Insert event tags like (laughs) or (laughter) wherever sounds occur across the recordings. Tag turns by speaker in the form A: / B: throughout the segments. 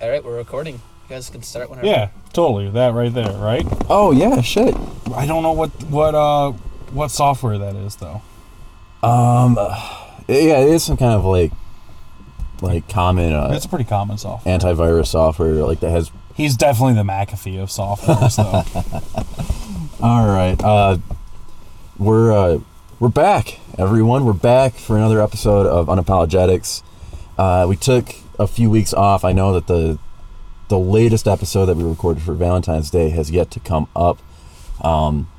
A: All right, we're recording. You guys can start whenever.
B: Yeah, totally. That right there, right?
C: Oh yeah, shit.
B: I don't know what what uh what software that is though.
C: Um, uh, yeah, it is some kind of like, like common uh,
B: It's a pretty common software.
C: antivirus software like that has.
B: He's definitely the McAfee of software. So (laughs)
C: All right, uh, we're uh, we're back, everyone. We're back for another episode of Unapologetics. Uh, we took a few weeks off. I know that the the latest episode that we recorded for Valentine's Day has yet to come up. Um,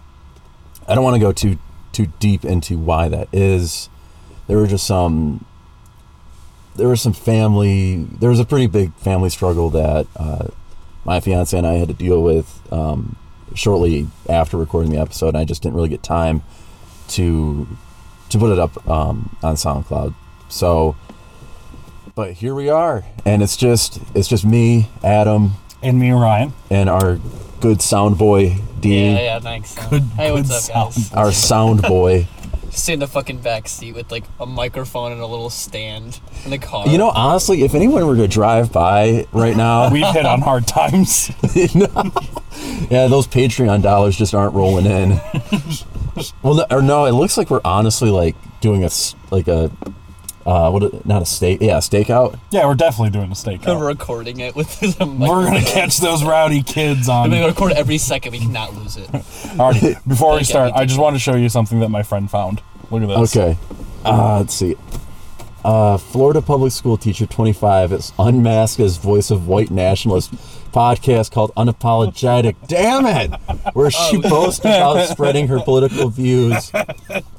C: I don't want to go too too deep into why that is. There were just some. There was some family. There was a pretty big family struggle that uh, my fiance and I had to deal with um, shortly after recording the episode. And I just didn't really get time to to put it up um, on SoundCloud. So, but here we are, and it's just it's just me, Adam,
B: and me and Ryan.
C: and our good sound boy Dean,
A: Yeah, yeah, thanks.
B: Good-
A: hey, what's up, guys?
C: our sound boy. (laughs)
A: Sit in the fucking back seat with like a microphone and a little stand in the car.
C: You know, honestly, if anyone were to drive by right now, (laughs)
B: We've hit on hard times. (laughs)
C: yeah, those Patreon dollars just aren't rolling in. well, no, or no, it looks like we're honestly like doing a like a uh, what? Not a steak, yeah, a stakeout.
B: Yeah, we're definitely doing a stakeout.
A: we're recording it with (laughs) the microphone.
B: We're gonna catch those rowdy kids on.
A: We're gonna record every second. We cannot lose it. (laughs)
B: Alrighty, (laughs) before we
A: Okay,
B: start,
A: we
B: I just want to show you something that my friend found. Look at this.
C: Okay. Uh, let's see. Uh, Florida public school teacher 25 is unmasked as voice of white nationalist podcast called Unapologetic. Damn it! Where she
A: Oh.
C: boasts about (laughs) spreading her political views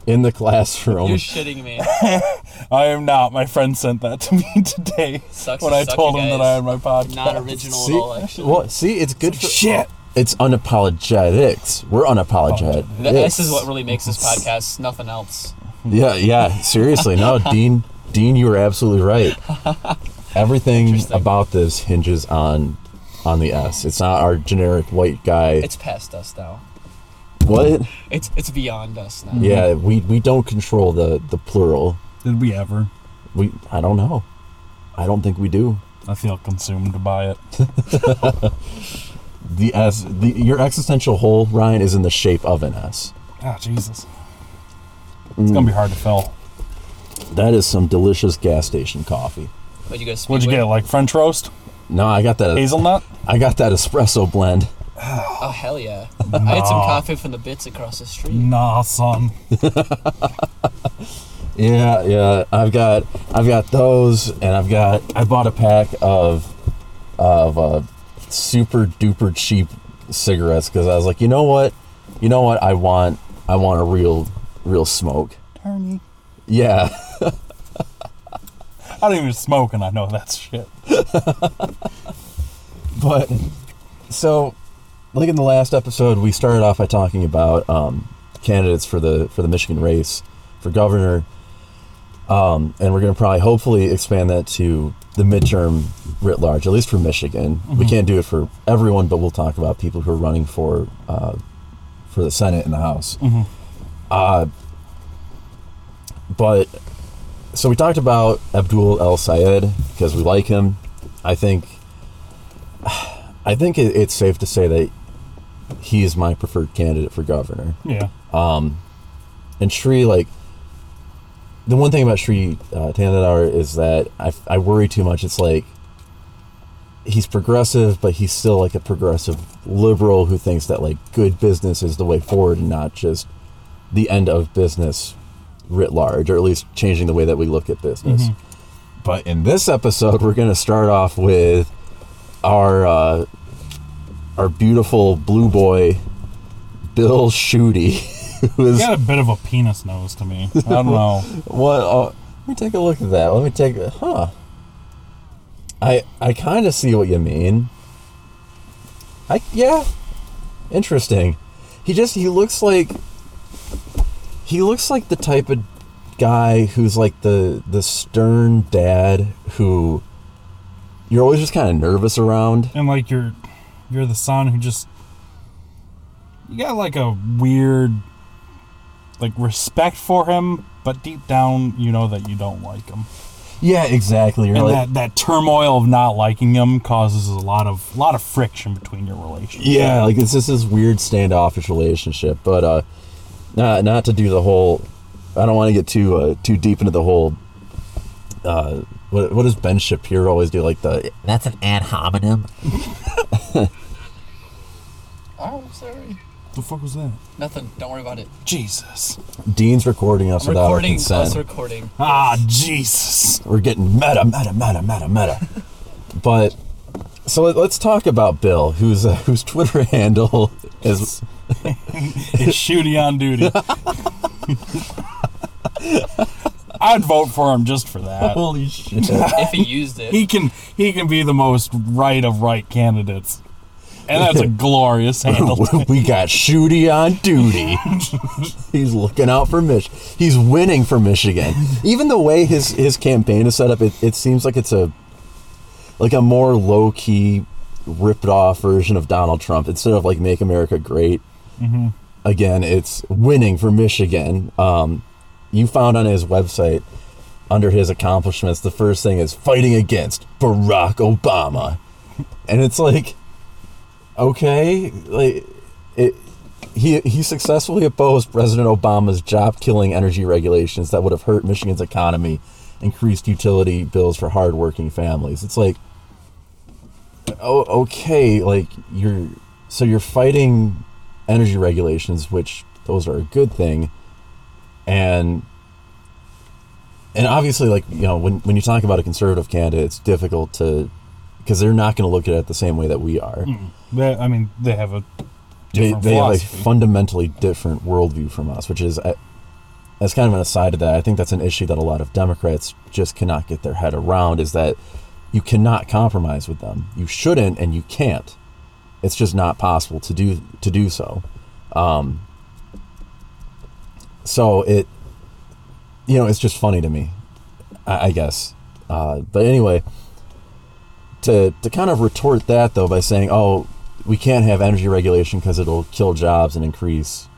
C: in the classroom.
A: You're shitting me. (laughs)
B: I am not. My friend sent that to me today
A: Sucks
B: when
A: to
B: I told him that. I had my podcast.
A: Not original
C: See,
A: at all, actually.
C: well, see, it's good for
B: Shit.
C: It's unapologetics. We're unapologetic.
A: This is what really makes this podcast. Nothing else.
C: Yeah, yeah. Seriously, no, (laughs) Dean. Dean, you were absolutely right. Everything about this hinges on on the S. It's not our generic white guy.
A: It's past us now.
C: what?
A: It's it's beyond us now.
C: Yeah, we we don't control the the plural.
B: Did we ever?
C: We I don't know. I don't think we do.
B: I feel consumed by it. (laughs)
C: The S, the your existential hole, Ryan, is in the shape of an S.
B: Ah, Jesus. It's gonna be hard to fill.
C: That is some delicious gas station coffee.
A: What'd you guys?
B: What'd you
A: speak
B: get? Like French roast,
C: No, I got that.
B: hazelnut?
C: I got that espresso blend.
A: Oh hell yeah! I had some coffee from the bits across the street.
B: Nah, son. (laughs)
C: Yeah, yeah. I've got I've got those, and I've got I bought a pack of of uh, super duper cheap cigarettes because I was like, you know what, you know what, I want I want a real real smoke.
B: Turney.
C: Yeah, (laughs)
B: I don't even smoke, and I know that's shit. (laughs)
C: but so like in the last episode, we started off by talking about um, candidates for the for the Michigan race for governor. Um, and we're going to probably hopefully expand that to the midterm writ large, at least for Michigan. We can't do it for everyone, but we'll talk about people who are running for uh, for the Senate and the House. Uh, but so we talked about Abdul El Sayed because we like him. I think I think it, it's safe to say that he is my preferred candidate for governor.
B: Yeah.
C: Um, And Shri, like, the one thing about Shri uh, Thanedar is that I, I worry too much. It's like he's progressive, but he's still like a progressive liberal who thinks that like good business is the way forward and not just the end of business writ large, or at least changing the way that we look at business. But in this episode, (laughs) we're going to start off with our uh, our beautiful blue boy, Bill Schuette. (laughs) Who is
B: He got a bit of a penis nose to me. I don't (laughs) know.
C: what? Uh, let me take a look at that. Let me take a huh. I I kind of see what you mean. I yeah, interesting. He just he looks like he looks like the type of guy who's like the the stern dad who you're always just kind of nervous around.
B: And like you're, you're the son who just. You got like a weird, like respect for him, but deep down you know that you don't like him.
C: Yeah, exactly. You're
B: and
C: like,
B: that, that turmoil of not liking him causes a lot of a lot of friction between your relationship.
C: yeah, like it's just this weird standoffish relationship. But uh, not not to do the whole. I don't want to get too uh, too deep into the whole. Uh, what what does Ben Shapiro always do? Like the
D: That's an ad hominem. (laughs)
A: Oh, sorry.
B: The fuck was that?
A: Nothing. Don't worry about it.
B: Jesus.
C: Dean's recording us
A: I'm
C: without our
A: recording.
C: consent.
A: Us recording.
B: Ah, Jesus.
C: We're getting meta, meta, meta, meta, meta. but so let, us talk about Bill, whose uh, whose Twitter (laughs) handle is
B: It's shooty on duty. I'd vote for him just for that.
C: holy shit.
A: If he used it.
B: He can he can be the most right of right candidates. And that's a glorious (laughs) handle.
C: we got Shooty on duty. He's looking out for Mich. He's winning for Michigan. Even the way his his campaign is set up, it, it seems like it's a like a more low key, ripped off version of Donald Trump. Instead of like "Make America Great," again, it's winning for Michigan. Um, you found on his website under his accomplishments, the first thing is fighting against Barack Obama, and it's like okay, like it. He, he successfully opposed President Obama's job killing energy regulations that would have hurt Michigan's economy, increased utility bills for hardworking families. It's like, oh, okay, like you're so you're fighting energy regulations, which those are a good thing, and and obviously, like you know, when when you talk about a conservative candidate, it's difficult to because they're not going to look at it the same way that we are.
B: They- I mean, they have a
C: They,
B: different
C: they have a fundamentally different worldview from us, which is uh, as kind of an aside to that. I think that's an issue that a lot of Democrats just cannot get their head around. Is that you cannot compromise with them. You shouldn't, and you can't. It's just not possible to do to do so. Um, so it, you know, it's just funny to me, I, I guess. Uh, but anyway, to to kind of retort that though by saying, oh, we can't have energy regulation because it'll kill jobs and increase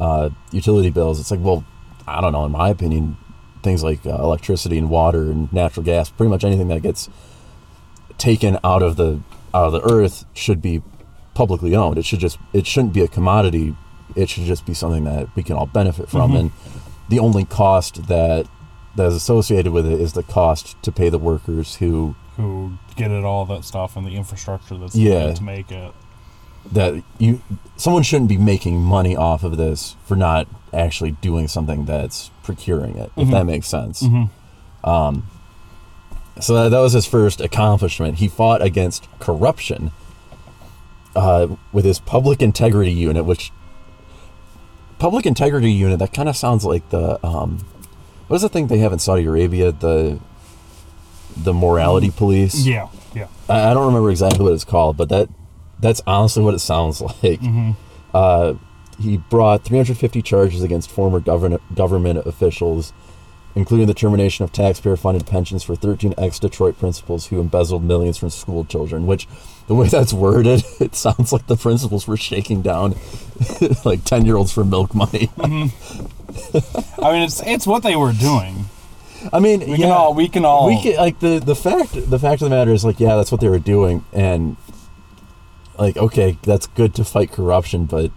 C: uh, utility bills. It's like, well, I don't know. In my opinion, things like uh, electricity and water and natural gas, pretty much anything that gets taken out of the out of the earth should be publicly owned. It should just it shouldn't be a commodity. It should just be something that we can all benefit from. Mm-hmm. And the only cost that that is associated with it is the cost to pay the workers who
B: who get it all that stuff and the infrastructure that's
C: Yeah.
B: to make it.
C: that you someone shouldn't be making money off of this for not actually doing something that's procuring it if mm-hmm. that makes sense mm-hmm. um, so that, that was his first accomplishment he fought against corruption uh, with his public integrity unit which public integrity unit that kind of sounds like the um, what is the thing they have in saudi arabia the the morality police
B: Yeah, yeah.
C: I, I don't remember exactly what it's called, but that that's honestly what it sounds (laughs) like. Uh, he brought 350 charges against former government government officials, including the termination of taxpayer-funded pensions for 13 ex-Detroit principals who embezzled millions from school children. Which, the way that's worded, (laughs) it sounds like the principals were shaking down (laughs) like 10-year-olds for milk money. Mm-hmm. (laughs)
B: I mean, it's it's what they were doing.
C: I mean,
B: We
C: yeah,
B: can all we can all
C: we can, like the the fact the fact of the matter is like yeah that's what they were doing and like okay that's good to fight corruption but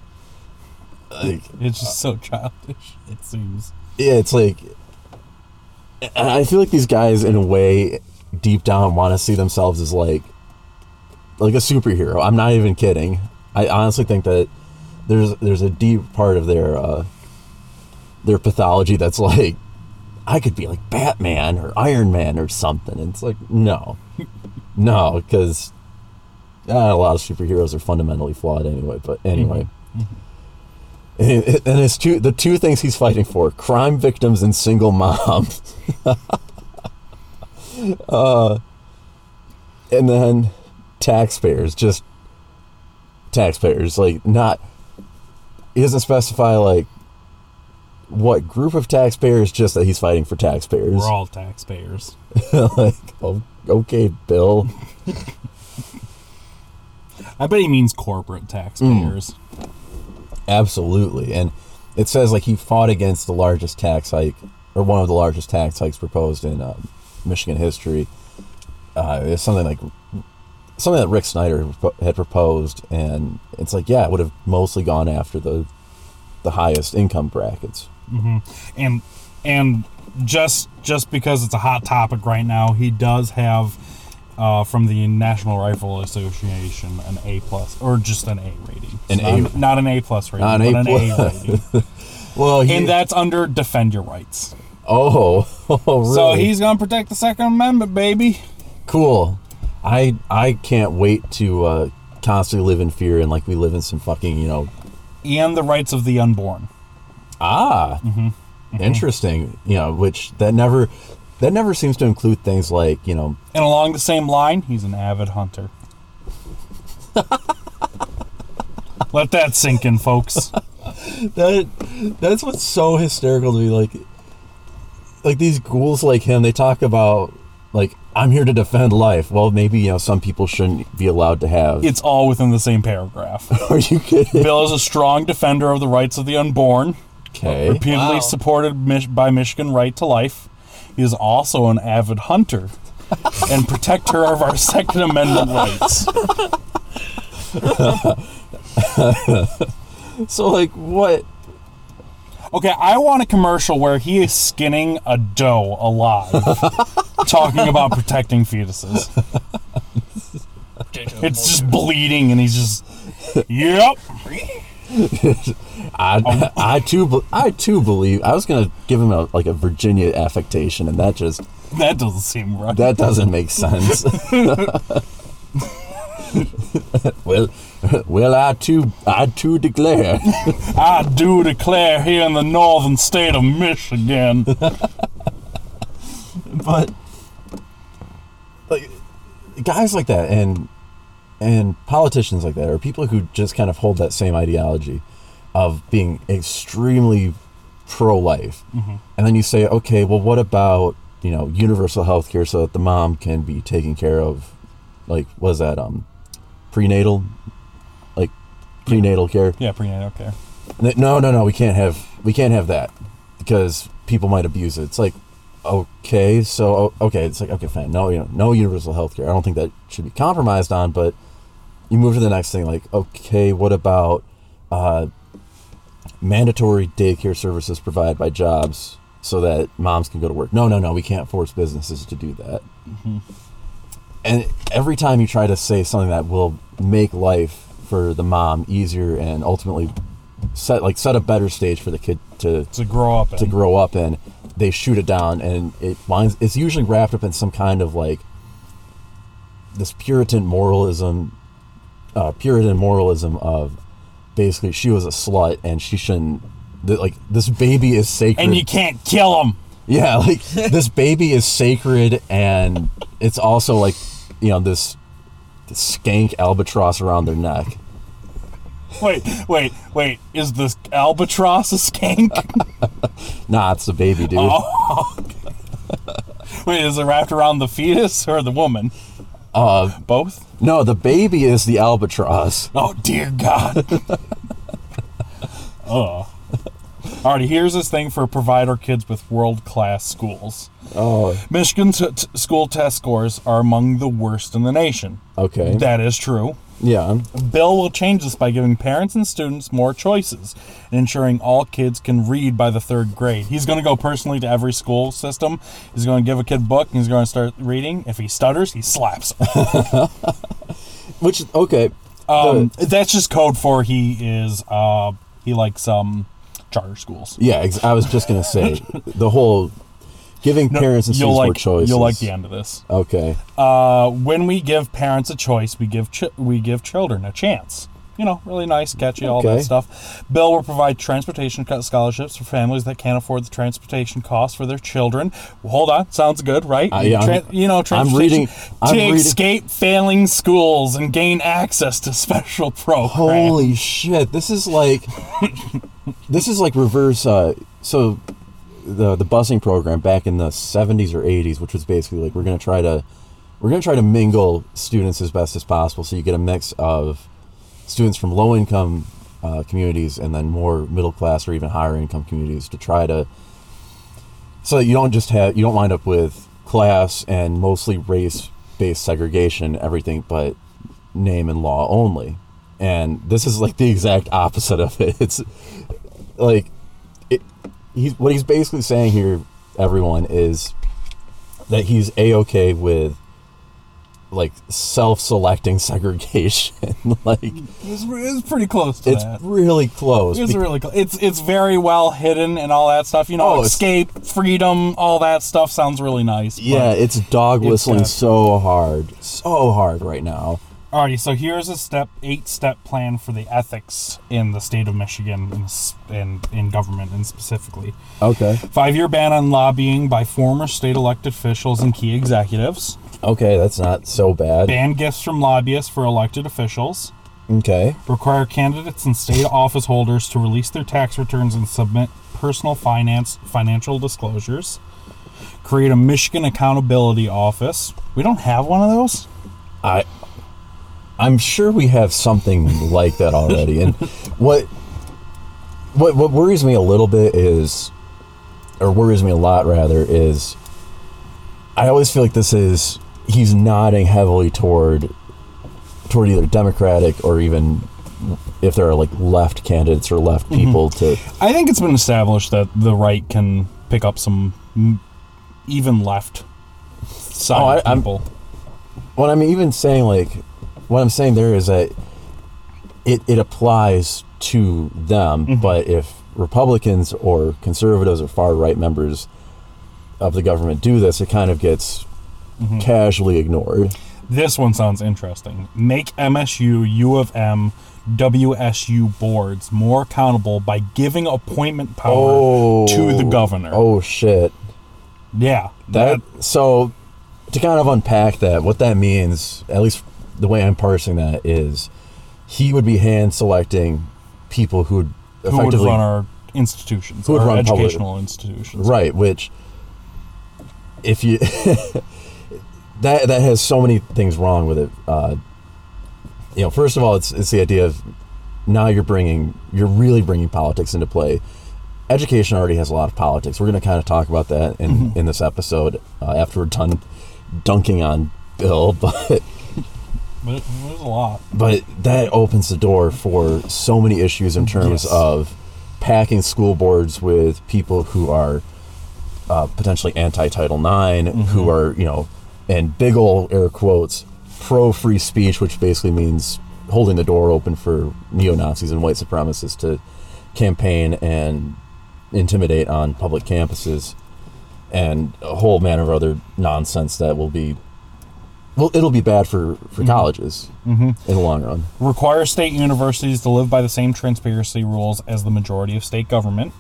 C: like
B: It's just so childish. It seems.
C: yeah it's like I feel like these guys in a way deep down want to see themselves as like like a superhero I'm not even kidding I honestly think that there's there's a deep part of their uh their pathology that's like I could be like Batman or Iron Man or something. And it's like, no, (laughs) no, because uh, a lot of superheroes are fundamentally flawed anyway. But anyway, and, and it's two the two things he's fighting for: crime victims and single moms. (laughs) uh, and then taxpayers, just taxpayers, like not. He doesn't specify like what group of taxpayers, just that he's fighting for taxpayers.
B: We're all taxpayers. (laughs)
C: like, oh, okay, Bill. (laughs)
B: I bet he means corporate taxpayers.
C: Absolutely. And it says like he fought against the largest tax hike, or one of the largest tax hikes proposed in uh, Michigan history. Uh, it's something like something that Rick Snyder had proposed, and it's like, yeah, it would have mostly gone after the the highest income brackets. Mm-hmm.
B: and and just just because it's a hot topic right now, he does have uh, from the National Rifle Association an A plus or just an A rating.
C: An
B: not,
C: A-
B: not an A plus rating,
C: Not an
B: but
C: A
B: an A
C: plus.
B: rating, (laughs)
C: Well, he,
B: and that's under defend your rights.
C: oh, (laughs) oh, really?
B: So he's gonna protect the Second Amendment, baby.
C: cool. I I can't wait to uh, constantly live in fear and like we live in some fucking you know
B: And the rights of the unborn.
C: ah interesting you know which that never that never seems to include things like you know
B: And along the same line, he's an avid hunter. (laughs) Let that sink in, folks.
C: that that's what's so hysterical to me like like these ghouls like him they talk about like i'm here to defend life well maybe you know some people shouldn't be allowed to have
B: It's all within the same paragraph. (laughs)
C: are you kidding
B: Bill is a strong defender of the rights of the unborn,
C: okay
B: repeatedly
A: Wow.
B: supported by Michigan right to life. He is also an avid hunter (laughs) and protector of our Second Amendment rights. (laughs)
C: so like what
B: Okay, I want a commercial where he is skinning a doe alive, (laughs) talking about protecting fetuses. It's just bleeding, and he's just, yep.
C: i i too i too believe i was gonna give him a like a virginia affectation and that just
B: That doesn't seem right.
C: that doesn't make sense (laughs) (laughs) well well i too i too declare. (laughs)
B: I do declare here in the northern state of Michigan. (laughs)
C: but like guys like that and and politicians like that or people who just kind of hold that same ideology of being extremely pro-life. And then you say okay well what about you know universal health care so that the mom can be taken care of? Like was that um prenatal like prenatal care
B: Yeah, prenatal care.
C: no, no, no. We can't have we can't have that because people might abuse it. It's like, okay, so okay, it's like okay, fine. No, you know, no universal health care. I don't think that should be compromised on. But you move to the next thing, like, okay, what about uh, mandatory daycare services provided by jobs so that moms can go to work? No, no, no. We can't force businesses to do that. And every time you try to say something that will make life for the mom easier and ultimately set like set a better stage for the kid to
B: To grow up in.
C: to grow up in, they shoot it down and it winds it's usually wrapped up in some kind of like this Puritan moralism uh, Puritan moralism of basically she was a slut and she shouldn't that like this baby is sacred
B: and you can't kill him.
C: yeah, like (laughs) this baby is sacred, and it's also like, you know, this, this skank albatross around their neck.
B: Wait, wait, wait. Is this albatross a skank? (laughs)
C: Nah, it's a baby, dude.
B: Oh. wait, is it wrapped around the fetus or the woman?
C: Uh,
B: Both?
C: no, the baby is the albatross.
B: Oh, dear God. (laughs) oh. Alrighty, here's this thing for provide our kids with world class schools.
C: Oh,
B: Michigan t- t- school test scores are among the worst in the nation.
C: okay.
B: That is true.
C: Yeah.
B: Bill will change this by giving parents and students more choices and ensuring all kids can read by the third grade. He's going to go personally to every school system. He's going to give a kid a book and he's going to start reading. If he stutters, he slaps. (laughs)
C: Which okay.
B: Um,
C: the-
B: that's just code for he is uh, he likes um charter schools.
C: yeah, ex- I was just gonna say (laughs) the whole giving
B: No,
C: parents and students
B: like
C: more choices.
B: you'll like the end of this.
C: Okay.
B: Uh, when we give parents a choice, we give ch- we give children a chance. You know, really nice, catchy, all that stuff. Bill will provide transportation scholarships for families that can't afford the transportation costs for their children. Well, hold on, sounds good, right?
C: I- I'm-
B: Tran- you know, transportation I'm
C: reading- I'm
B: to
C: reading-
B: escape failing schools and gain access to special programs.
C: Holy shit! This is like, (laughs) this is like reverse. Uh, so, the the busing program back in the '70s or '80s, which was basically like we're gonna try to, we're gonna try to mingle students as best as possible, so you get a mix of students from low income uh, communities and then more middle class or even higher income communities to try to, so you don't just have you don't wind up with class and mostly race based segregation, everything but name and law only. And this is like the exact opposite of it. It's like it, he's what he's basically saying here, everyone, is that he's a okay with like self-selecting (laughs) segregation. (laughs) like
B: It's, it's pretty close to
C: it's
B: that.
C: really close.
B: It's really close. It's it's very well hidden and all that stuff. You know,
C: Oh,
B: escape, freedom, all that stuff sounds really nice.
C: yeah, it's dog
B: it's
C: whistling uh,
B: got-
C: so hard, so hard right now.
B: Alrighty, so here's a step eight step plan for the ethics in the state of Michigan and and in government and specifically.
C: Okay.
B: Five year ban on lobbying by former state elected officials and key executives.
C: Okay, that's not so bad.
B: Ban gifts from lobbyists for elected officials.
C: Okay.
B: Require candidates and state office holders to release their tax returns and submit personal finance financial disclosures. Create a Michigan Accountability Office. We don't have one of those.
C: I I'm sure we have something like that already. And (laughs) what what what worries me a little bit is or worries me a lot rather is I always feel like this is he's nodding heavily toward toward either democratic or even if there are like left candidates or left mm-hmm. people to
B: I think it's been established that the right can pick up some even left side
C: Oh, I- I'm-
B: people.
C: what I'm even saying, like, what I'm saying there is that it, it applies to them, mm-hmm. but if Republicans or conservatives or far right members of the government do this, it kind of gets mm-hmm. casually ignored.
B: This one sounds interesting. Make MSU, U of M, WSU boards more accountable by giving appointment power to the oh. governor.
C: Oh shit!
B: yeah,
C: That so to kind of unpack that, what that means, at least the way I'm parsing that is, he would be hand selecting people who would
B: who would
C: effectively
B: run our institutions,
C: Who would
B: our
C: run public-
B: educational institutions.
C: Right, which if you (laughs) that that has so many things wrong with it. Uh, you know, first of all, it's it's the idea of now you're bringing you're really bringing politics into play. Education already has a lot of politics. We're going to kind of talk about that in in this episode uh, after we're done dunking on Bill, (laughs) but
B: But it, there's a lot.
C: but that opens the door for so many issues in terms
B: Yes.
C: of packing school boards with people who are uh, potentially anti Title IX, who are you know, and big ol' air quotes pro free speech, which basically means holding the door open for neo Nazis and white supremacists to campaign and intimidate on public campuses, and a whole manner of other nonsense that will be. Well, it'll be bad for, for colleges in the long run.
B: Require state universities to live by the same transparency rules as the majority of state government.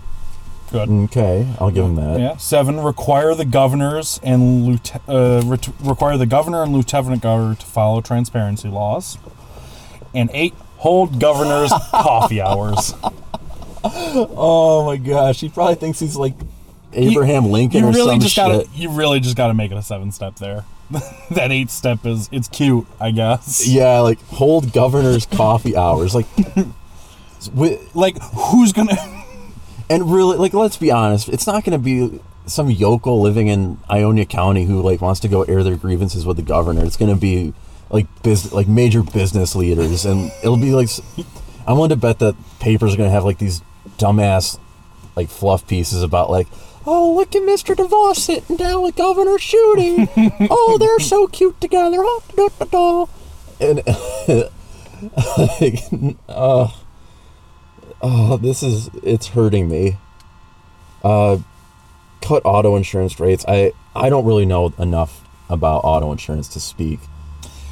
B: Good.
C: Okay, I'll give him that.
B: Yeah. Seven. Require the governors and lieutenant uh, ret- require the governor and lieutenant governor to follow transparency laws. And eight. Hold governors' (laughs) coffee hours.
C: Oh my gosh, he probably thinks he's like Abraham Lincoln
B: You
C: or
B: really
C: some
B: just
C: shit.
B: gotta. You really just gotta make it a seven step there. (laughs) that eight step is it's cute, I guess.
C: Yeah, like hold governor's (laughs) coffee hours, like, (laughs) wi-
B: Like who's gonna?
C: and really, like, let's be honest, it's not to be some yokel living in Ionia County who like wants to go air their grievances with the governor. It's to be like biz, like major business leaders, and it'll be like, I'm willing to bet that papers are going to have like these dumbass like fluff pieces about like. Oh, look at Mr. DeVos sitting down with Governor Schuette. (laughs) oh, they're so cute together. Oh, da, da, da. And like, (laughs) uh, oh, this is it's hurting me. Uh, cut auto insurance rates. I I don't really know enough about auto insurance to speak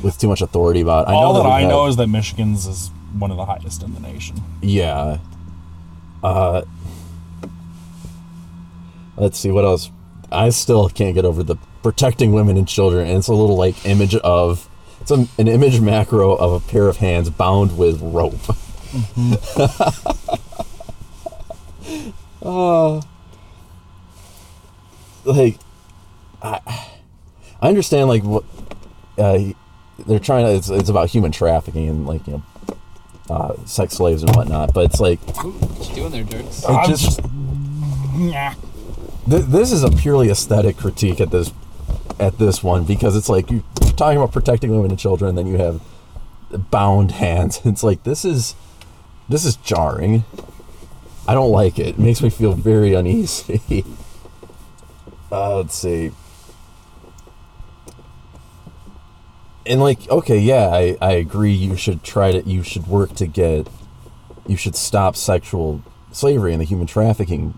C: with too much authority about. I
B: All
C: know
B: that,
C: we
B: I
C: have-
B: know is that Michigan's is one of the highest in the nation.
C: yeah. Uh, let's see what else. I still can't get over the protecting women and children, and it's a little like image of it's a, an image macro of a pair of hands bound with rope. (laughs) uh, like I, I understand like what uh, they're trying to. It's, it's about human trafficking and like you know, uh, sex slaves and whatnot. But it's like
A: Ooh, what you doing there, jerks?
C: it
B: I'm
C: just
B: Nah.
C: Th- this is a purely aesthetic critique at this at this one because it's like you're talking about protecting women and children, and then you have bound hands. (laughs) It's like this is this is jarring. I don't like it. It makes me feel very uneasy. (laughs) uh, let's see. And like, okay, yeah, I, I agree. You should try to. You should work to get. You should stop sexual slavery and the human trafficking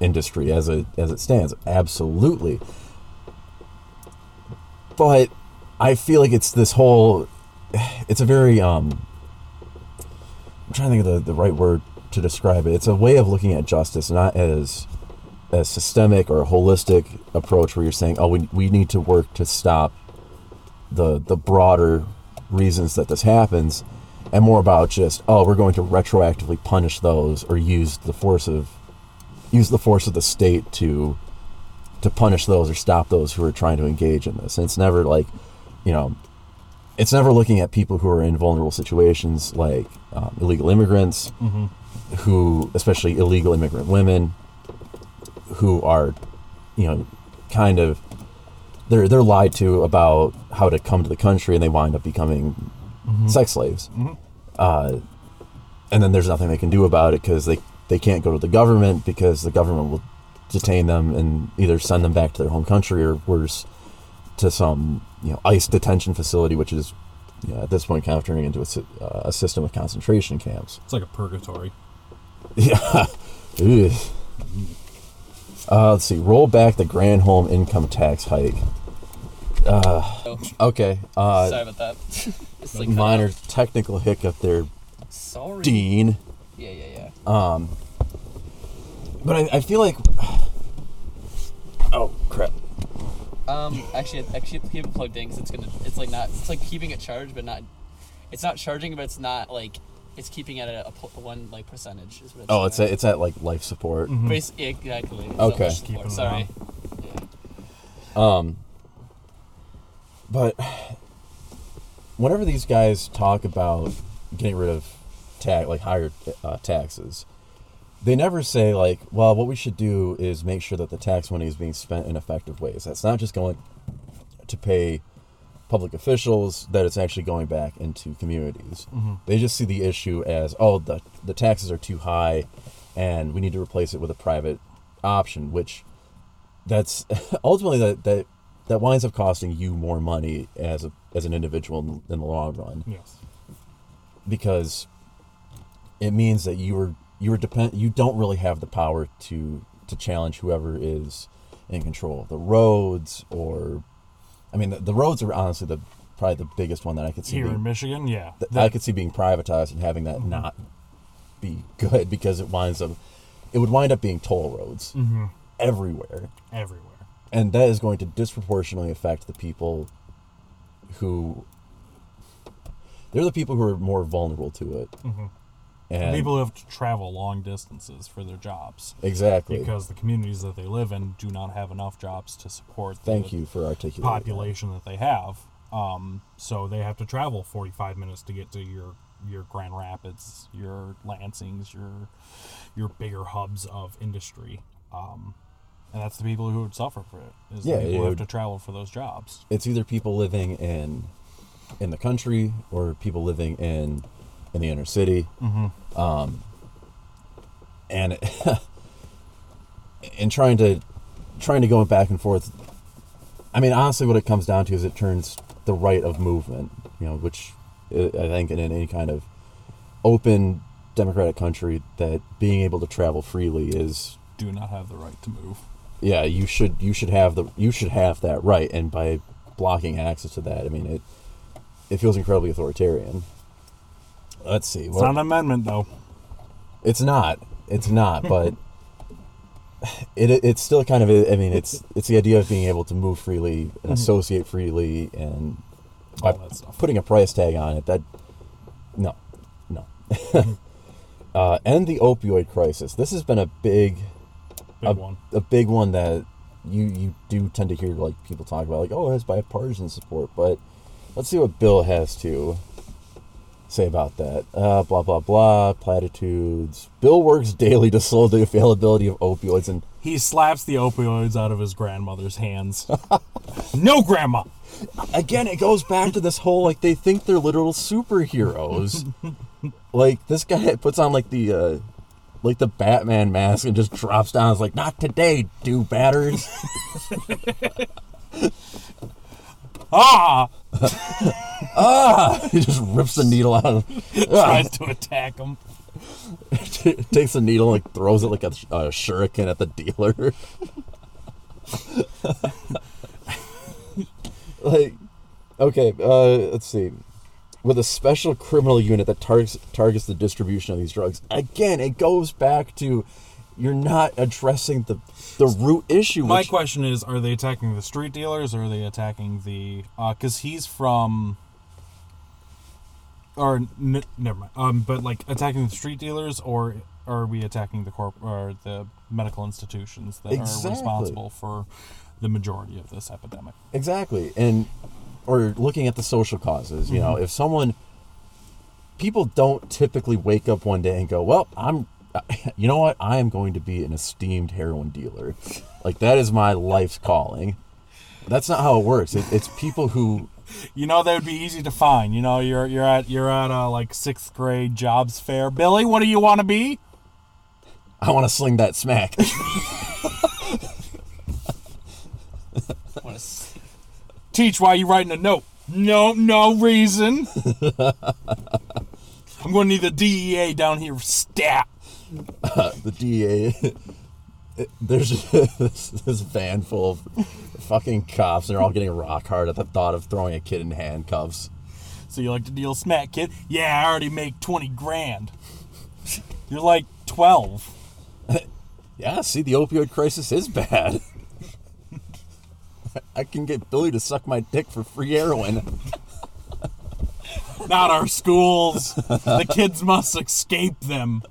C: industry as it as it stands. Absolutely. But I feel like it's this whole. It's a very um. I'm trying to think of the, the right word to describe it. It's a way of looking at justice, not as a systemic or a holistic approach where you're saying, oh, we, we need to work to stop the the broader reasons that this happens, and more about just, oh, we're going to retroactively punish those or use the force of use the force of the state to to punish those or stop those who are trying to engage in this. And it's never like, you know, it's never looking at people who are in vulnerable situations like um, illegal immigrants, who, especially illegal immigrant women, who are, you know, kind of they're they're lied to about how to come to the country and they wind up becoming sex slaves. Uh, and then there's nothing they can do about it because they they can't go to the government because the government will detain them and either send them back to their home country or worse to some you know ICE detention facility, which is you know, at this point kind of turning into a, uh, a system of concentration camps.
B: It's like a purgatory.
C: Yeah. (laughs) Uh, let's see. Roll back the grand home income tax hike.
A: Oh,
C: Okay. Uh,
A: sorry about that. (laughs) it's like
C: minor technical hiccup there,
A: Sorry.
C: Dean.
A: Yeah, yeah, yeah.
C: But I, I feel like. Oh crap!
A: Um, actually, actually keep it plugged in because it's gonna. It's like not. It's like keeping it charged, but not. It's not charging, but it's not like. It's keeping it at a, a one like percentage. Is what it's
C: Oh, it's
A: doing.
C: a, it's at like life support.
A: Basi- yeah, exactly. It's
C: Okay.
A: not much
B: Keeping
A: more,
B: it
A: Sorry.
B: on.
C: But whenever these guys talk about getting rid of tag like higher uh, taxes, they never say like, well, what we should do is make sure that the tax money is being spent in effective ways. That's not just going to pay public officials; that it's actually going back into communities. Mm-hmm. They just see the issue as, oh, the the taxes are too high, and we need to replace it with a private option, which that's (laughs) ultimately that that that winds up costing you more money as a as an individual in, in the long run
B: Yes.
C: because it means that you were you were depend you don't really have the power to to challenge whoever is in control of the roads or I mean the, the roads are honestly the probably the biggest one that I could see
B: Here
C: being,
B: in Michigan, yeah.
C: that I could see being privatized and having that mm-hmm. not be good because it winds up it would wind up being toll roads mm-hmm. everywhere.
B: Everywhere.
C: and that is going to disproportionately affect the people who they're the people who are more vulnerable to it mm-hmm. And
B: People who have to travel long distances for their jobs
C: exactly
B: because the communities that they live in do not have enough jobs to support
C: thank
B: the
C: you for articulating
B: population that they have. Um, so they have to travel 45 minutes to get to your your Grand Rapids, your Lansings, your your bigger hubs of industry. Um, and that's the people who would suffer for it. Is
C: Yeah,
B: the people who have
C: would-
B: to travel for those jobs.
C: it's either people living in in the country or people living in in the inner city um and (laughs) and trying to trying to go back and forth I mean, honestly, what it comes down to is it turns the right of movement, you know, which I I think in any kind of open democratic country that being able to travel freely is,
B: Do not have the right to move.
C: yeah, you should you should have the you should have that right, and by blocking access to that, I mean it it feels incredibly authoritarian. Let's see,
B: It's
C: what-
B: not an amendment, though.
C: It's not. It's not. But it, (laughs) it it's still kind of. I mean, it's it's the idea of being able to move freely and associate freely, and by
B: All that stuff.
C: putting a price tag on it. That no, no. (laughs) uh, end the opioid crisis. This has been a big,
B: Big
C: a,
B: one.
C: a big one that you you do tend to hear like people talk about, like oh, it has bipartisan support. But let's see what Bill has to say about that. Uh, blah blah blah. Platitudes. Bill works daily to slow the availability of opioids and
B: He slaps the opioids out of his grandmother's hands. (laughs) no, grandma.
C: Again, it goes back to this whole like they think they're literal superheroes. (laughs) like this guy puts on like the uh like the Batman mask and just drops down. It's like, not today, do batters. (laughs)
B: Ah! Ah! (laughs)
C: he just rips the needle out of him. Ah.
B: Tries to attack him. (laughs)
C: takes the needle and like throws it like a, shuriken at the dealer. (laughs) like, okay, uh, let's see. With a special criminal unit that targets targets the distribution of these drugs, again, it goes back to you're not addressing the the root issue.
B: My
C: which-
B: question is: Are they attacking the street dealers, or are they attacking the? Uh, because he's from, or n- never mind. Um, but like attacking the street dealers, or are we attacking the corp or the medical institutions that
C: Exactly.
B: are responsible for the majority of this epidemic?
C: Exactly. And or looking at the social causes, you know, if someone people don't typically wake up one day and go, "Well, I'm (laughs) you know what? I am going to be an esteemed heroin dealer." Like that is my life's calling. That's not how it works. It, it's people who
B: You know, that would be easy to find. You know, you're you're at you're at a like sixth grade jobs fair. Billy, what do you want to be?
C: I want to sling that smack. (laughs)
A: S-
B: Teach why you writing a note. No, no reason. (laughs) I'm going to need the DEA down here stat. (laughs)
C: the DA there's (laughs) this, this van full of fucking cops and they're all getting rock hard at the thought of throwing a kid in handcuffs.
B: So you like to deal smack, kid? Yeah, I already make 20 grand. You're like 12. (laughs)
C: Yeah, see, the opioid crisis is bad. (laughs) I can get Billy to suck my dick for free heroin.
B: Not our schools. The kids must escape them.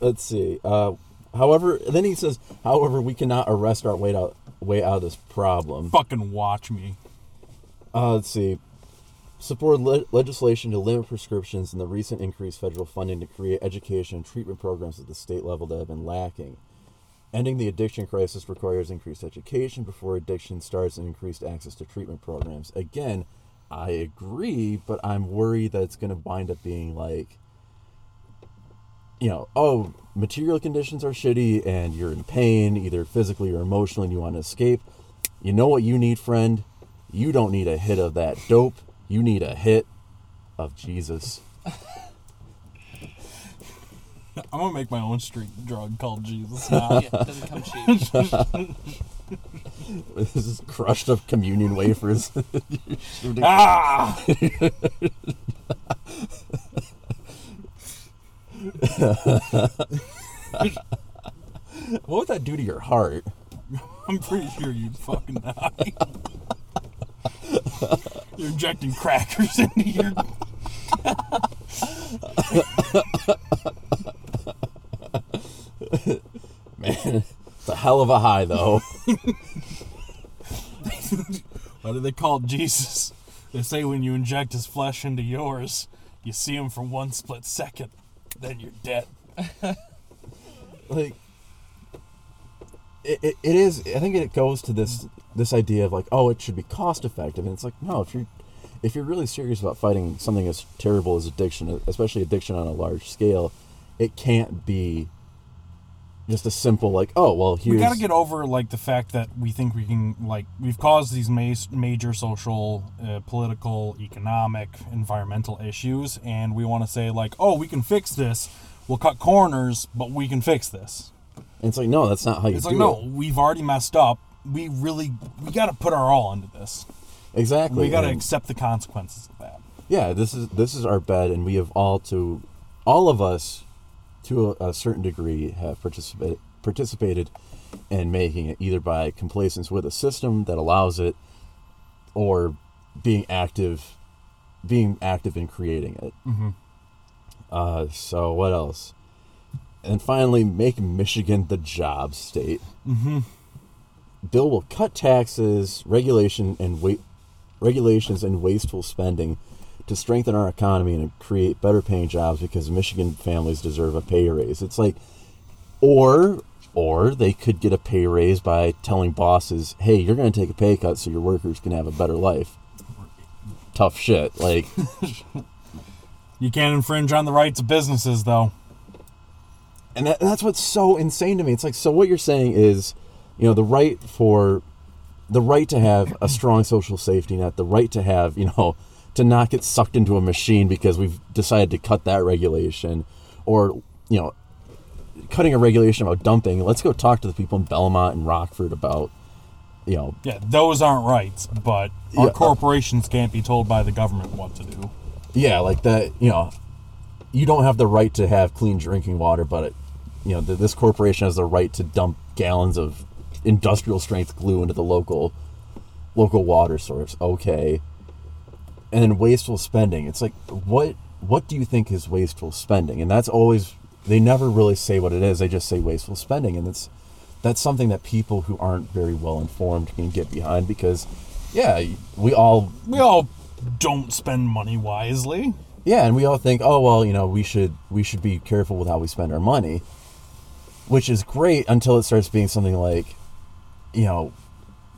C: Let's see. Uh, however, then he says, however, we cannot arrest our way out way out of this problem.
B: Fucking watch me.
C: Uh, let's see. Support le- legislation to limit prescriptions and the recent increased federal funding to create education and treatment programs at the state level that have been lacking. Ending the addiction crisis requires increased education before addiction starts and increased access to treatment programs. Again, I agree, but I'm worried that it's going to wind up being like, you know, oh, material conditions are shitty and you're in pain, either physically or emotionally, and you want to escape. You know what you need, friend? You don't need a hit of that dope. You need a hit of Jesus.
B: I'm going to make my own street drug called Jesus (laughs) now.
A: yeah, it doesn't come cheap. (laughs)
C: This is crushed up communion wafers. (laughs)
B: Ah! (laughs)
C: What would that do to your heart? (laughs)
B: I'm pretty sure you'd fucking die. (laughs) You're injecting crackers into your.
C: Man, it's a hell of a high, though.
B: Why do they call Jesus? They say when you inject his flesh into yours, you see him for one split second, then you're dead. (laughs)
C: like, it, it, it is. I think it goes to this this idea of like, oh, it should be cost effective, and it's like, no, if you're if you're really serious about fighting something as terrible as addiction, especially addiction on a large scale, it can't be just a simple like, oh, well, here's
B: We gotta get over like the fact that we think we can like we've caused these ma- major social, uh, political, economic, environmental issues, and we want to say like, oh, we can fix this. We'll cut corners, but we can fix this.
C: And it's like, no, that's not how you
B: It's
C: do
B: like, no,
C: it.
B: we've already messed up. We really we got to put our all into this.
C: Exactly.
B: We got to accept the consequences of that.
C: yeah this is this is our bed and we have all to all of us to a, a certain degree have participated participated in making it either by complacence with a system that allows it or being active being active in creating it
B: Mhm.
C: uh, so what else and finally make michigan the job state
B: Mm-hmm.
C: bill will cut taxes, regulation, and wait, regulations and wasteful spending to strengthen our economy and create better paying jobs because Michigan families deserve a pay raise. It's like or or they could get a pay raise by telling bosses, "Hey, you're going to take a pay cut so your workers can have a better life." Tough shit. Like (laughs)
B: You can't infringe on the rights of businesses, though.
C: and that, that's what's so insane to me. It's like so what you're saying is, you know, the right for the right to have a strong social safety net, the right to have, you know, to not get sucked into a machine because we've decided to cut that regulation or, you know, cutting a regulation about dumping. Let's go talk to the people in Belmont and Rockford about, you know,
B: Yeah, those aren't rights, but our
C: Yeah.
B: Uh, corporations can't be told by the government what to do.
C: yeah, like that, you know, you don't have the right to have clean drinking water, but it, you know, th- this corporation has the right to dump gallons of industrial strength glue into the local local water source. Okay. And then wasteful spending. It's like what what do you think is wasteful spending? And that's always they never really say what it is. They just say wasteful spending and it's that's something that people who aren't very well informed can get behind because yeah, we all
B: We all don't spend money wisely.
C: yeah, and we all think, oh well, you know, we should we should be careful with how we spend our money, which is great until it starts being something like, you know,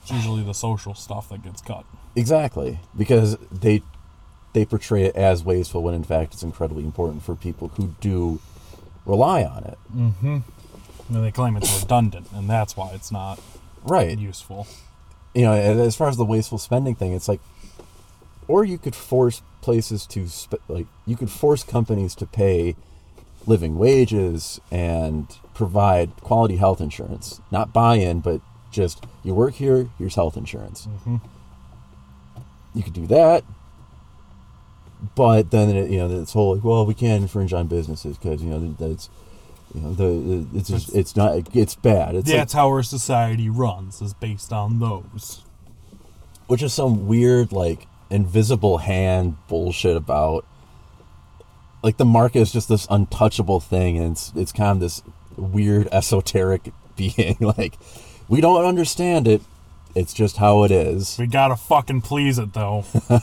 B: It's usually the social stuff that gets cut.
C: Exactly because they they portray it as wasteful when in fact it's incredibly important for people who do rely on it. Mm-hmm.
B: And they claim it's redundant, and that's why it's not
C: Right.
B: useful.
C: you know, as far as the wasteful spending thing, it's like, or you could force places to sp- like you could force companies to pay living wages and provide quality health insurance, not buy-in, but just you work here, here's health insurance. Mm-hmm. You could do that, but then it, you know this whole like, well, we can't infringe on businesses because you know that's you know the it's just it's not it's bad. It's like-
B: That's how our society runs, is based on those.
C: which is some weird like invisible hand bullshit about like the market is just this untouchable thing and it's it's kind of this weird esoteric (laughs) being like we don't understand it it's just how it is
B: We gotta fucking please it, though. (laughs)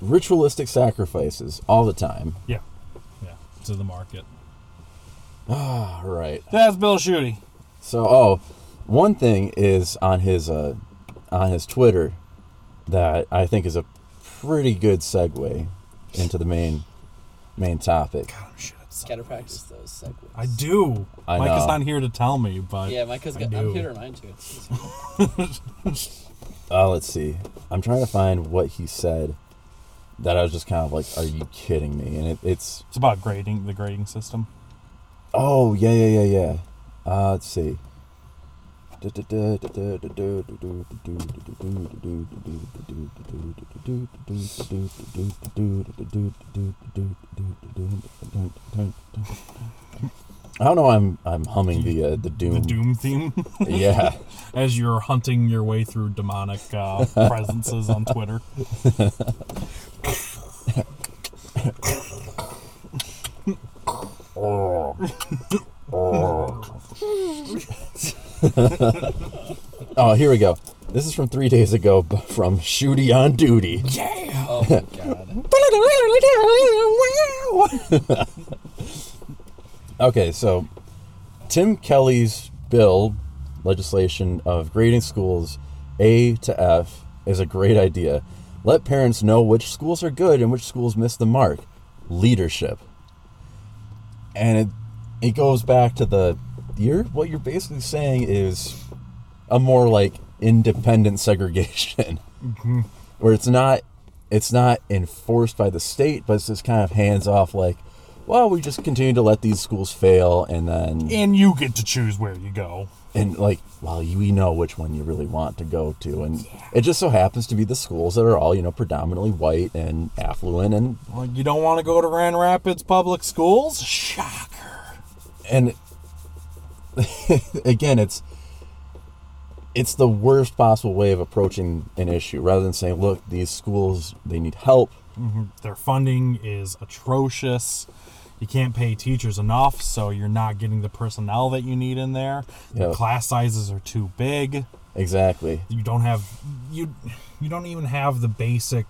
C: ritualistic sacrifices all the time
B: yeah. Yeah. To the market.
C: Ah, right.
B: That's Bill Schuette.
C: So, oh, one thing is on his uh, on his Twitter that I think is a pretty good segue into the main main topic.
B: Oh, shit. it's-
A: Gotta practice those segues.
B: I do.
C: I
B: Mike is not here to tell me, but
A: Yeah, Mike has
B: I
A: got.
B: do.
A: I'm here to remind you. It's- (laughs)
C: Uh, let's see. I'm trying to find what he said that I was just kind of like, "Are you kidding me?" And it, it's
B: it's about grading the grading system.
C: oh yeah yeah yeah yeah. Uh, let's see. I don't know. I'm I'm humming the uh, the
B: The
C: doom.
B: Doom theme.
C: Yeah, (laughs)
B: As you're hunting your way through demonic uh, (laughs) presences on Twitter.
C: Oh, (laughs) (laughs) Oh, here we go. This is from three days ago from Schuette on Duty.
A: oh my (laughs) god.
C: okay, so Tim Kelly's bill, legislation of grading schools A to F, is a great idea. Let parents know which schools are good and which schools miss the mark. Leadership. And it, it goes back to the you're what you're basically saying is a more like independent segregation mm-hmm. where it's not it's not enforced by the state but it's just kind of hands off like well we just continue to let these schools fail and then
B: And you get to choose where you go.
C: and like well you we know which one you really want to go to and it just so happens to be the schools that are all you know predominantly white and affluent and
B: Well, you don't want to go to Grand Rapids Public Schools? Shocker.
C: and (laughs) again it's it's the worst possible way of approaching an issue rather than saying look these schools they need help mm-hmm.
B: Their funding is atrocious. You can't pay teachers enough, so you're not getting the personnel that you need in there. The
C: Yep.
B: class sizes are too big.
C: exactly
B: You don't have you you don't even have the basic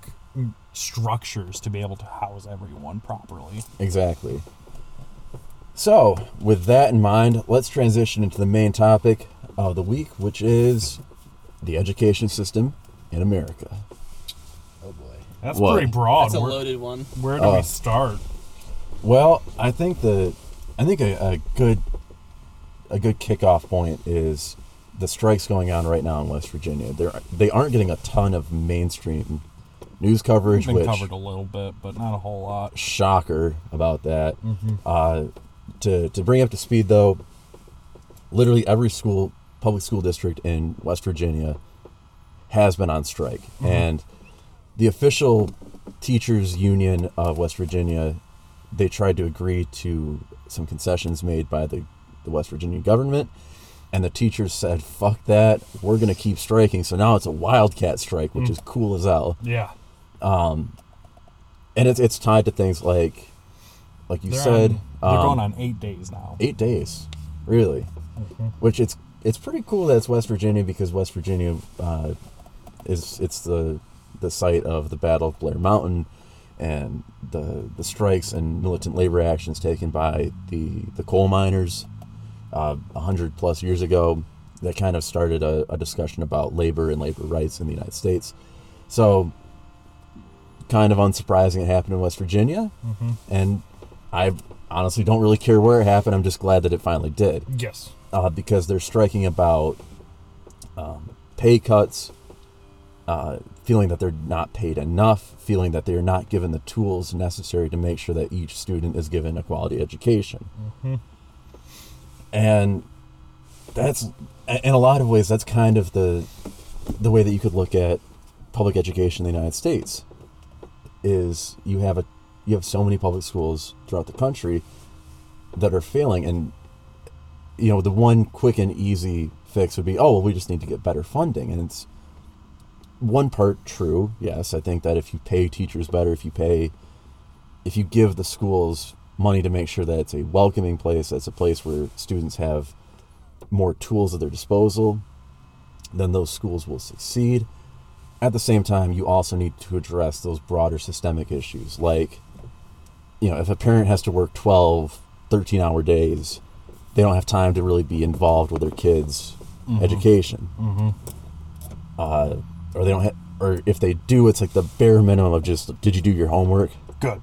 B: structures to be able to house everyone properly.
C: exactly So, with that in mind, let's transition into the main topic of the week, which is the education system in America.
A: Oh boy.
B: That's
C: What?
B: pretty broad.
A: That's a
B: where,
A: loaded one.
B: where do
C: Uh,
B: we start?
C: Well, I think the I think a, a good a good kickoff point is the strikes going on right now in West Virginia. They're they aren't getting a ton of mainstream news coverage,
B: Been
C: which
B: covered a little bit, but not a whole lot.
C: shocker about that. Uh, to to bring up to speed though, literally every school public school district in West Virginia has been on strike, mm-hmm. and the official teachers union of West Virginia they tried to agree to some concessions made by the, the West Virginia government and the teachers said fuck that. We're going to keep striking. So now it's a wildcat strike which mm. is cool as hell.
B: Yeah.
C: Um, and it's it's tied to things like like you
B: They're
C: said
B: on- they're
C: um,
B: going on eight days now.
C: eight days. Really? Which it's it's pretty cool that it's west virginia because west virginia uh, is it's the the site of the battle of blair mountain and the the strikes and militant labor actions taken by the the coal miners uh, a hundred plus years ago that kind of started a, a discussion about labor and labor rights in the united states. So kind of unsurprising it happened in west virginia. And i honestly don't really care where it happened i'm just glad that it finally did
B: Yes.
C: uh, because they're striking about um, pay cuts, uh, feeling that they're not paid enough, feeling that they are not given the tools necessary to make sure that each student is given a quality education. And that's, in a lot of ways, that's kind of the the way that you could look at public education in the United States. Is you have a you have so many public schools throughout the country that are failing, and you know, the one quick and easy fix would be, oh, well, we just need to get better funding. And it's one part true. Yes, I think that if you pay teachers better, if you pay, if you give the schools money to make sure that it's a welcoming place, that's a place where students have more tools at their disposal, then those schools will succeed. At the same time, you also need to address those broader systemic issues. Like, you know, if a parent has to work 12, 13 hour days, they don't have time to really be involved with their kids' mm-hmm. education. Mm-hmm. Uh, or they don't have, or if they do, it's like the bare minimum of just, did you do your homework?
B: Good.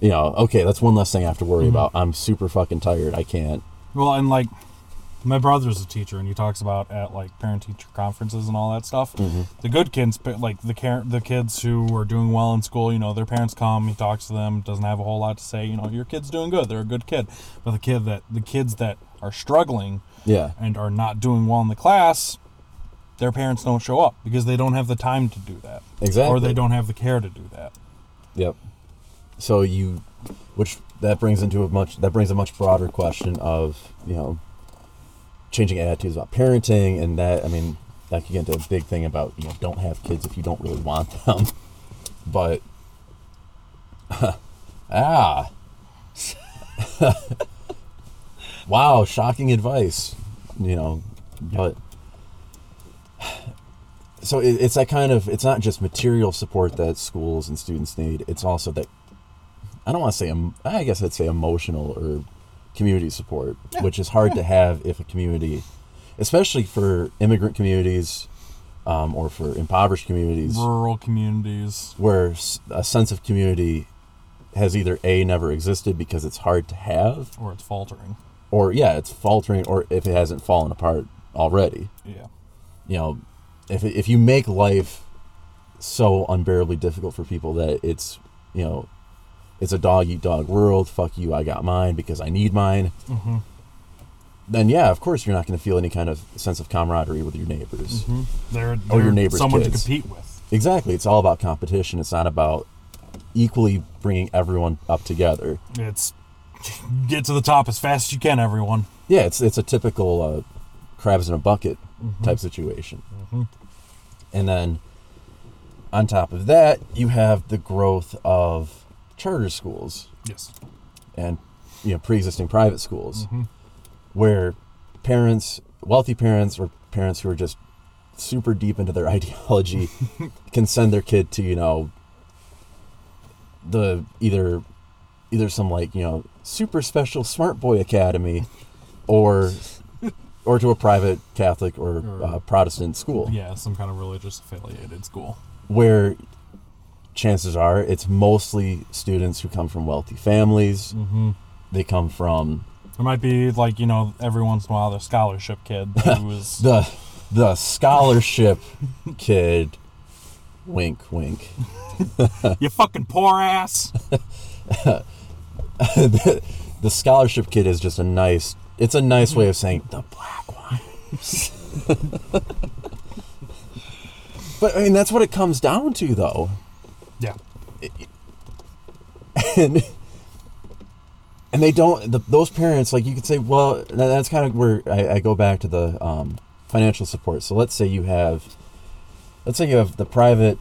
C: You know, okay, that's one less thing I have to worry mm-hmm. about. I'm super fucking tired. I can't.
B: Well, and like my brother's a teacher, and he talks about at like parent teacher conferences and all that stuff. Mm-hmm. The good kids, like the care, the kids who are doing well in school, you know, their parents come, he talks to them, doesn't have a whole lot to say. You know, your kid's doing good; they're a good kid. But the kid that the kids that are struggling
C: Yeah.
B: and are not doing well in the class, their parents don't show up because they don't have the time to do that,
C: Exactly.
B: or they don't have the care to do that.
C: Yep. So you, which that brings into a much that brings a much broader question of you know, changing attitudes about parenting, and that I mean that could get into a big thing about you know don't have kids if you don't really want them, (laughs) but (laughs) ah, (laughs) wow, shocking advice, you know, but (sighs) so it, it's that kind of it's not just material support that schools and students need it's also that i don't want to say i guess i'd say emotional or community support which is hard to have if a community especially for immigrant communities um, or for impoverished communities
B: Rural communities.
C: where a sense of community has either a never existed because it's hard to have
B: or it's faltering.
C: or yeah it's faltering or if it hasn't fallen apart already
B: Yeah.
C: you know, if if you make life so unbearably difficult for people that it's you know, it's a dog eat dog world. Fuck you, I got mine because I need mine.
B: Mm-hmm.
C: Then yeah, of course you're not going to feel any kind of sense of camaraderie with your neighbors.
B: They're,
C: Or
B: they're
C: your neighbor's
B: someone
C: kids.
B: to compete with.
C: Exactly, it's all about competition. It's not about equally bringing everyone up together.
B: It's get to the top as fast as you can, everyone.
C: Yeah, it's it's a typical uh, crabs in a bucket type situation. And then on top of that, you have the growth of charter schools
B: Yes.
C: and you know pre-existing private schools where parents wealthy parents or parents who are just super deep into their (laughs) ideology (laughs) can send their kid to you know the either either some like you know super special smart boy academy, or (laughs) or to a private Catholic or uh, Protestant school
B: Yeah, some kind of religious affiliated school.
C: where chances are it's mostly students who come from wealthy families.
B: Mm-hmm.
C: They come from
B: There might be like you know every once in a while the scholarship kid who (laughs) is
C: the the scholarship kid. Wink, wink. (laughs)
B: you fucking poor ass.
C: the, (laughs) the scholarship kid is just a nice. It's a nice way of saying the black one. but I mean, that's what it comes down to, though.
B: Yeah. (laughs)
C: and and they don't the, those parents like you could say well that- that's kind of where I, I go back to the um, financial support so let's say you have let's say you have the private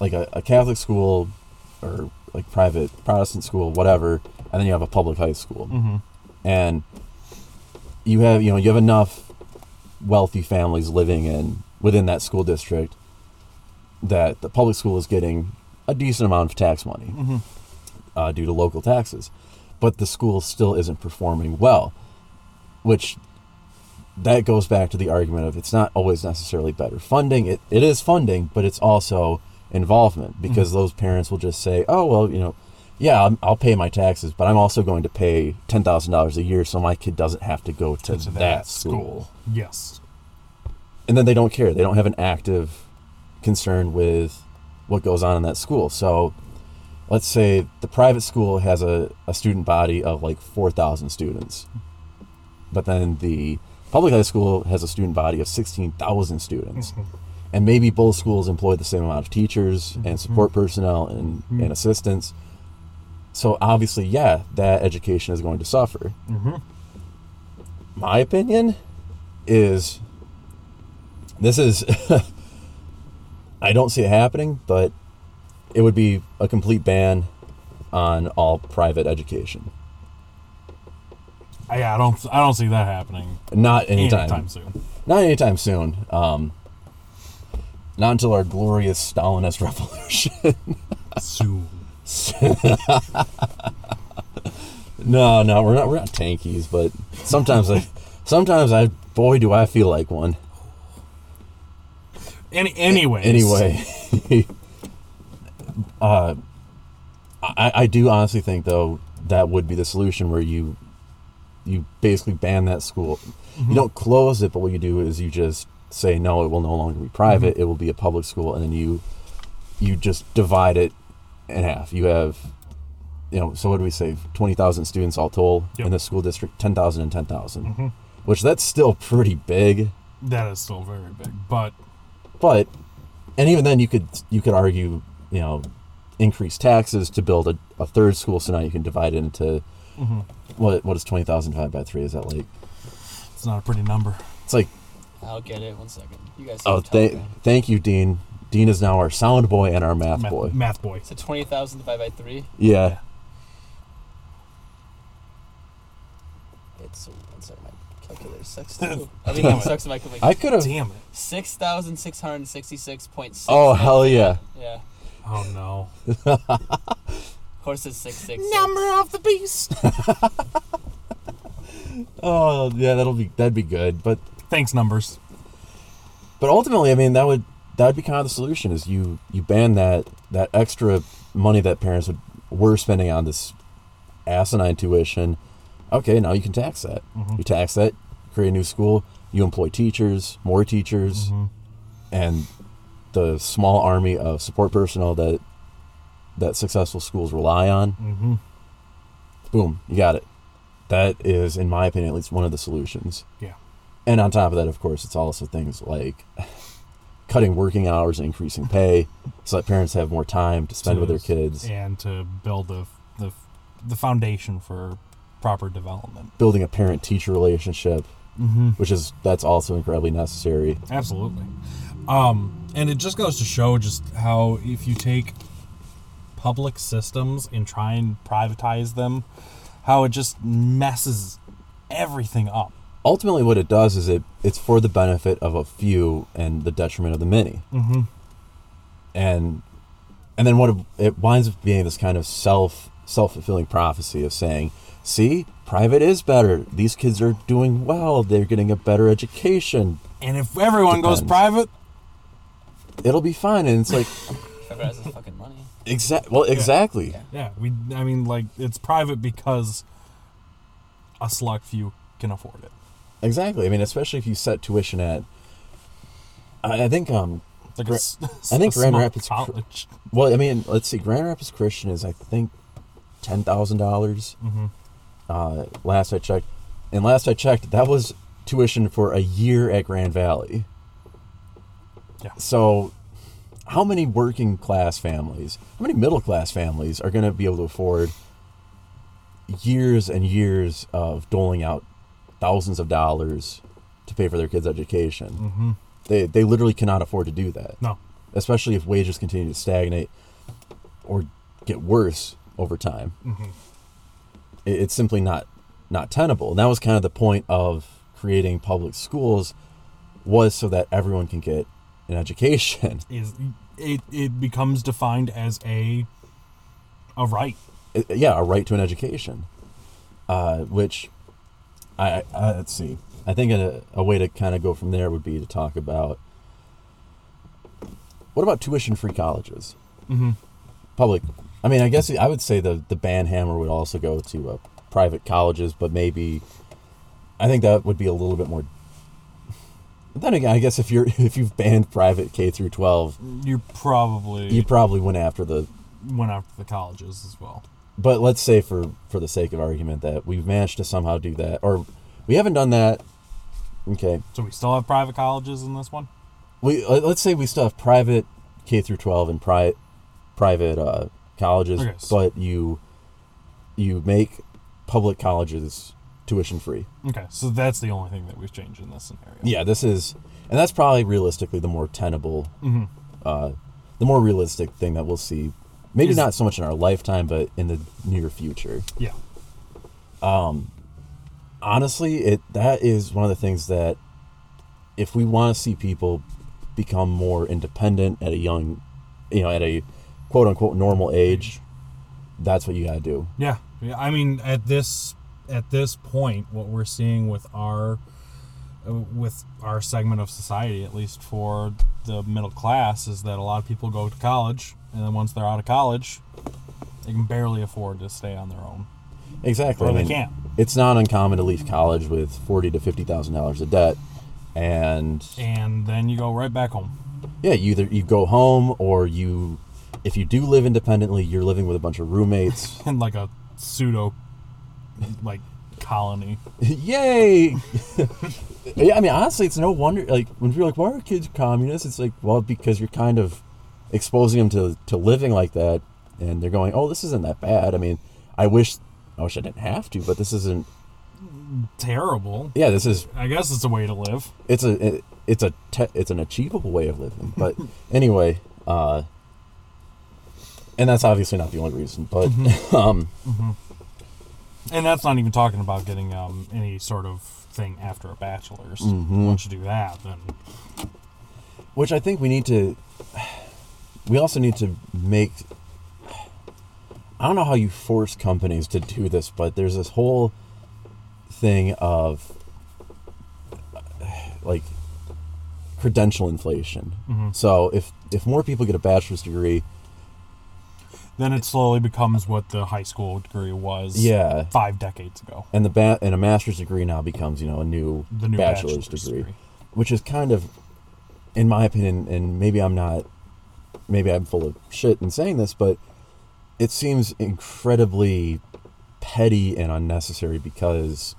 C: like a, a catholic school or like private protestant school whatever and then you have a public high school
B: Mm-hmm.
C: and you have you know you have enough wealthy families living in within that school district that the public school is getting a decent amount of tax money
B: Mm-hmm.
C: uh, due to local taxes, but the school still isn't performing well, which that goes back to the argument of it's not always necessarily better funding. It, it is funding, but it's also involvement because those parents will just say, oh, well, you know, yeah, I'm, I'll pay my taxes, but I'm also going to pay $10,000 a year so my kid doesn't have to go to,
B: To
C: that, school.
B: Yes.
C: And then they don't care. They don't have an active concern with what goes on in that school. So let's say the private school has a, a student body of like 4,000 students, but then the public high school has a student body of 16,000 students. Mm-hmm. And maybe both schools employ the same amount of teachers and mm-hmm. support personnel and, mm-hmm. and assistants. So obviously, yeah, that education is going to suffer.
B: Mm-hmm.
C: My opinion is this is (laughs) I don't see it happening, but it would be a complete ban on all private education.
B: I, yeah, I don't. I don't see that happening
C: Not anytime.
B: anytime soon.
C: Not anytime soon. Um, not until our glorious Stalinist (laughs) revolution.
B: Soon. (laughs)
C: no, no, we're not. We're not tankies, but sometimes I, sometimes I, boy, do I feel like one.
B: Any, anyways.
C: Anyway, (laughs) uh, I, I do honestly think though that would be the solution where you you basically ban that school. You mm-hmm. don't close it, but what you do is you just say no, it will no longer be private. Mm-hmm. It will be a public school, and then you you just divide it in half. You have you know, so what do we say? Twenty thousand students all told
B: Yep.
C: in the school district, ten thousand and ten thousand, mm-hmm. which that's still pretty big.
B: That is still very big, but
C: but and even then you could you could argue you know increase taxes to build a, a third school so now you can divide it into mm-hmm. what what is 20,000 divided by 3 is that like
B: it's not a pretty number.
C: it's like
A: I'll get it. One second. You guys.
C: oh
A: keep
C: th- thank you Dean Dean is now our sound boy and our math
B: Math
C: boy
B: Math boy.
A: So twenty thousand divided by three.
C: yeah
A: It's one second. My calculator sucks (laughs) too. Everything sucks in my calculator.
C: I could have
B: Damn it.
A: Six thousand six hundred sixty-six point six.
C: oh hell yeah
A: Yeah.
B: Oh no. (laughs)
A: Horse is six six.
B: of the beast. (laughs)
C: oh yeah that'll be that'd be good but
B: Thanks, numbers.
C: but ultimately I mean that would that would be kind of the solution is you you ban that that extra money that parents would were spending on this asinine tuition okay now you can tax that. You tax that create a new school you employ teachers more teachers and the small army of support personnel that that successful schools rely on
B: Mm-hmm.
C: boom you got it. That is in my opinion at least one of the solutions.
B: Yeah.
C: and on top of that, of course, it's also things like (laughs) cutting working hours and increasing pay so that parents have more time to spend with their kids,
B: and to build the the the foundation for proper development.
C: building a parent teacher relationship,
B: Mm-hmm.
C: which is that's also incredibly necessary.
B: Absolutely. Um, and it just goes to show just how if you take public systems and try and privatize them, how it just messes everything up.
C: Ultimately, what it does is it it's for the benefit of a few and the detriment of the many,
B: Mm-hmm.
C: and and then what it, it winds up being this kind of self self fulfilling prophecy of saying, see, private is better. These kids are doing well. They're getting a better education.
B: And if everyone goes private,
C: It'll be fine. And it's like, (laughs)
A: Everyone has this fucking money.
C: exact. Well, exactly.
A: Yeah.
B: yeah, we. I mean, like it's private because a select few can afford it.
C: Exactly. I mean, especially if you set tuition at. I, I think um
B: It's like a
C: Gra-
B: s-
C: I think (laughs)
B: a
C: Grand
B: small
C: Rapids-
B: college.
C: Well, I mean, let's see. Grand Rapids Christian is, I think, ten thousand dollars.
B: Mhm.
C: Uh, last I checked, and last I checked, that was tuition for a year at Grand Valley.
B: Yeah.
C: So, how many working class families, how many middle class families are going to be able to afford years and years of doling out thousands of dollars to pay for their kids' education?
B: Mm-hmm.
C: They they literally cannot afford to do that
B: No.
C: especially if wages continue to stagnate or get worse over time.
B: Mhm.
C: It, it's simply not not tenable. And that was kind of the point of creating public schools was so that everyone can get an education. (laughs)
B: Is it? It becomes defined as a a right.
C: It- yeah, a right to an education. Uh, which I, I let's see. I think a, a way to kind of go from there would be to talk about what about tuition-free colleges?
B: Mm-hmm.
C: public i mean i guess i would say the the ban hammer would also go to uh, private colleges but maybe i think that would be a little bit more then again i guess if you're (laughs) if you've banned private k through 12
B: You probably
C: you probably went after the
B: went after the colleges as well.
C: but let's say for for the sake of argument that we've managed to somehow do that or we haven't done that okay
B: So we still have private colleges in this one.
C: we let- let's say we still have private k through 12 and pri- private uh, colleges
B: Okay,
C: but you you make public colleges tuition free
B: Okay, so that's the only thing that we've changed in this scenario.
C: yeah this is and that's probably realistically the more tenable
B: Mm-hmm.
C: uh, the more realistic thing that we'll see maybe
B: Is-
C: not so much in our lifetime but in the near future
B: Yeah.
C: Um, honestly it that is one of the things that if we want to see people become more independent at a young you know at a quote unquote normal age that's what you got to do
B: Yeah. Yeah. I mean, at this at this point, what we're seeing with our uh, with our segment of society, at least for the middle class, is that a lot of people go to college, and then once they're out of college, they can barely afford to stay on their own,
C: exactly
B: or
C: I
B: they
C: mean,
B: can't.
C: it's not uncommon to leave college with 40 to 50 thousand dollars of debt and
B: And then you go right back home.
C: yeah you either you go home or you if you do live independently you're living with a bunch of roommates (laughs)
B: in like a pseudo like colony.
C: Yay! yeah, I mean, honestly, it's no wonder. Like when people are like, "Why are kids communists?" It's like, well, because you're kind of exposing them to to living like that, and they're going, "Oh, this isn't that bad." I mean, I wish, I wish I didn't have to, but this isn't.
B: Terrible.
C: Yeah, this is.
B: I guess it's a way to live.
C: It's a. it- it's a. Te- it's an achievable way of living. But (laughs) anyway, uh, and that's obviously not the only reason. But (laughs) um,
B: And that's not even talking about getting um, any sort of thing after a bachelor's.
C: Mhm.
B: Once you do that, then
C: which I think we need to. We also need to make. I don't know how you force companies to do this, but there's this whole thing of like credential inflation.
B: Mhm.
C: So if if more people get a bachelor's degree,
B: then it slowly becomes what the high school degree was.
C: yeah,
B: Five decades ago.
C: and the ba- and a master's degree now becomes you know a new,
B: The new
C: bachelor's,
B: bachelor's,
C: degree,
B: degree.
C: which is kind of, in my opinion, and maybe I'm not, maybe I'm full of shit in saying this, but it seems incredibly petty and unnecessary because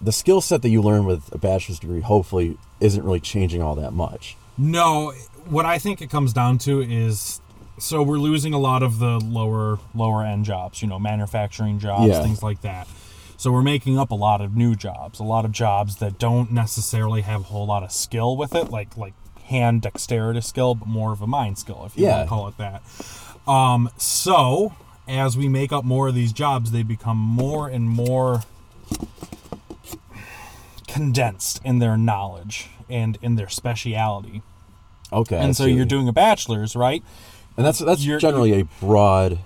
C: the skill set that you learn with a bachelor's degree hopefully isn't really changing all that much.
B: No, what I think it comes down to is so we're losing a lot of the lower lower end jobs, you know, manufacturing jobs,
C: Yeah.
B: things like that. So we're making up a lot of new jobs, a lot of jobs that don't necessarily have a whole lot of skill with it, like like hand dexterity skill, but more of a mind skill, if you
C: Yeah.
B: want to call it that. Um, so as we make up more of these jobs, they become more and more condensed in their knowledge and in their speciality
C: Okay.
B: And so you're doing a bachelor's, right?
C: And that's that's
B: you're-
C: generally a broad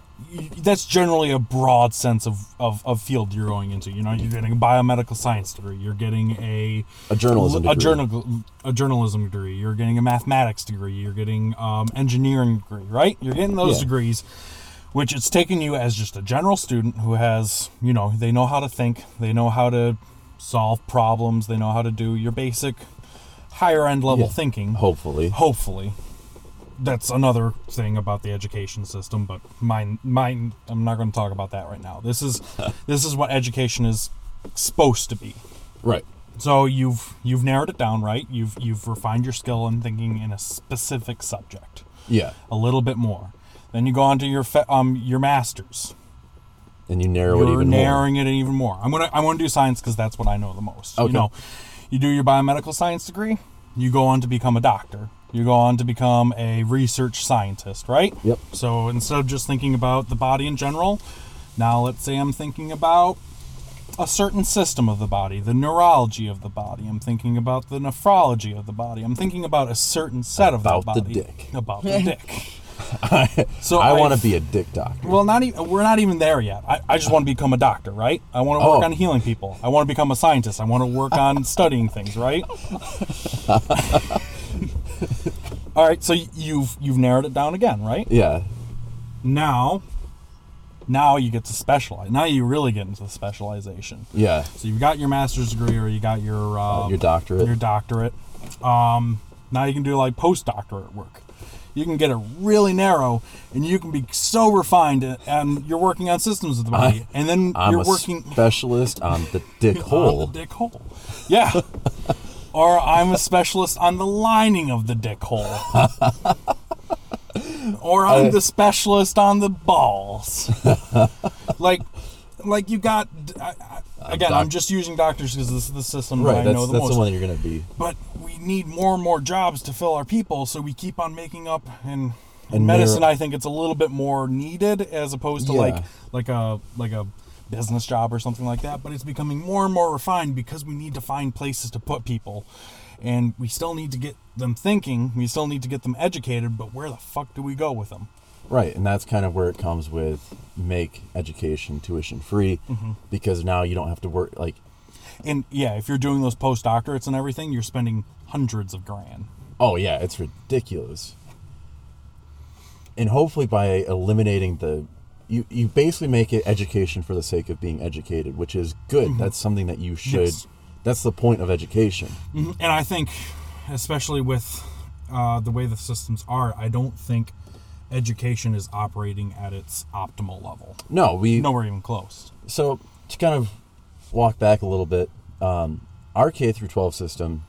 B: that's generally a broad sense of, of, of field you're going into. You know, you're getting a biomedical science degree, you're getting a
C: A journalism
B: a
C: degree.
B: journal a journalism degree, you're getting a mathematics degree, you're getting um, engineering degree, right? You're getting those
C: Yeah.
B: degrees, which it's taking you as just a general student who has, you know, they know how to think, they know how to solve problems, they know how to do your basic higher end level
C: Yeah.
B: thinking
C: Hopefully.
B: hopefully that's another thing about the education system but mine mine i'm not going to talk about that right now this is (laughs) this is what education is supposed to be
C: Right.
B: so you've you've narrowed it down right you've you've refined your skill in thinking in a specific subject
C: Yeah.
B: a little bit more then you go on to your fe- um your masters
C: And you narrow it
B: you're
C: even more.
B: narrowing it even more. I'm gonna I'm gonna do science because that's what I know the most.
C: Okay.
B: You know, you do your biomedical science degree, you go on to become a doctor. You go on to become a research scientist, right?
C: Yep.
B: So instead of just thinking about the body in general, now let's say I'm thinking about a certain system of the body, the neurology of the body. I'm thinking about the nephrology of the body. I'm thinking about a certain set of
C: About
B: the
C: the
B: body.
C: dick.
B: About the (laughs) dick. (laughs) So
C: I want to be a dick doctor.
B: well, not even we're not even there yet. I, I just want to become a doctor, right? I want to work
C: Oh.
B: on healing people. I want to become a scientist. I want to work on (laughs) studying things, right? (laughs) All right, so you've you've narrowed it down again, right?
C: yeah.
B: Now, now you get to specialize. Now you really get into the specialization.
C: Yeah.
B: So you've got your master's degree, or you got your um,
C: your doctorate.
B: Your doctorate. Um, now you can do like postdoctorate work. You can get it really narrow, and you can be so refined, and- you're working on systems of the body, (laughs) and then
C: I'm
B: you're working
C: specialist on the dick (laughs)
B: on
C: hole.
B: the dick hole. Yeah. Or I'm a specialist on the lining of the dick hole. (laughs) or I'm
C: I-
B: the specialist on the balls. like, like you got. I, I, again,
C: doc-
B: I'm just using doctors because this is the system that
C: Right.
B: I
C: That's
B: know the
C: that's
B: most.
C: the one that you're gonna be.
B: But we need more and more jobs to fill our people, so we keep on making up. And in
C: And
B: medicine, I think it's a little bit more needed as opposed to
C: Yeah.
B: like like a like a business job or something like that. But it's becoming more and more refined because we need to find places to put people, and we still need to get them thinking. We still need to get them educated. But where the fuck do we go with them?
C: Right, and that's kind of where it comes with make education tuition free,
B: Mm-hmm.
C: because now you don't have to work like.
B: And yeah, if you're doing those postdoctorates and everything, you're spending hundreds of grand.
C: Oh yeah, it's ridiculous. And hopefully, by eliminating the, you you basically make it education for the sake of being educated, which is good. That's something that you should.
B: Mm-hmm. Yes.
C: That's the point of education.
B: And I think, especially with uh, the way the systems are, I don't think education is operating at its optimal level.
C: No, we
B: Nowhere even close.
C: so to kind of walk back a little bit, um, our K through 12 system,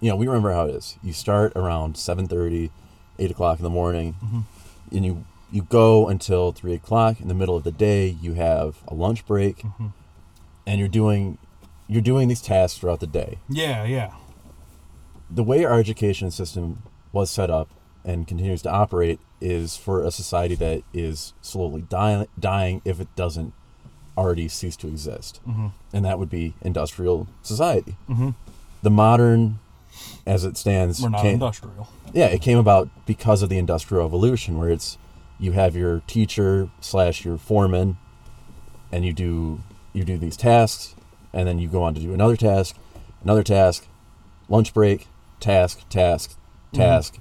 C: you know, we remember how it is. You start around 7:30, 8 o'clock in the morning, and you you go until three o'clock. In the middle of the day, you have a lunch break, mm-hmm. and you're doing you're doing these tasks throughout the day.
B: Yeah, yeah.
C: The way our education system was set up and continues to operate is for a society that is slowly dying, dying if it doesn't already cease to exist, mm-hmm. and that would be industrial society. Mm-hmm. The modern, as it stands,
B: We're not
C: came-
B: industrial.
C: yeah, it came about because of the industrial revolution, where it's you have your teacher slash your foreman, and you do you do these tasks, and then you go on to do another task, another task, lunch break, task, task, task,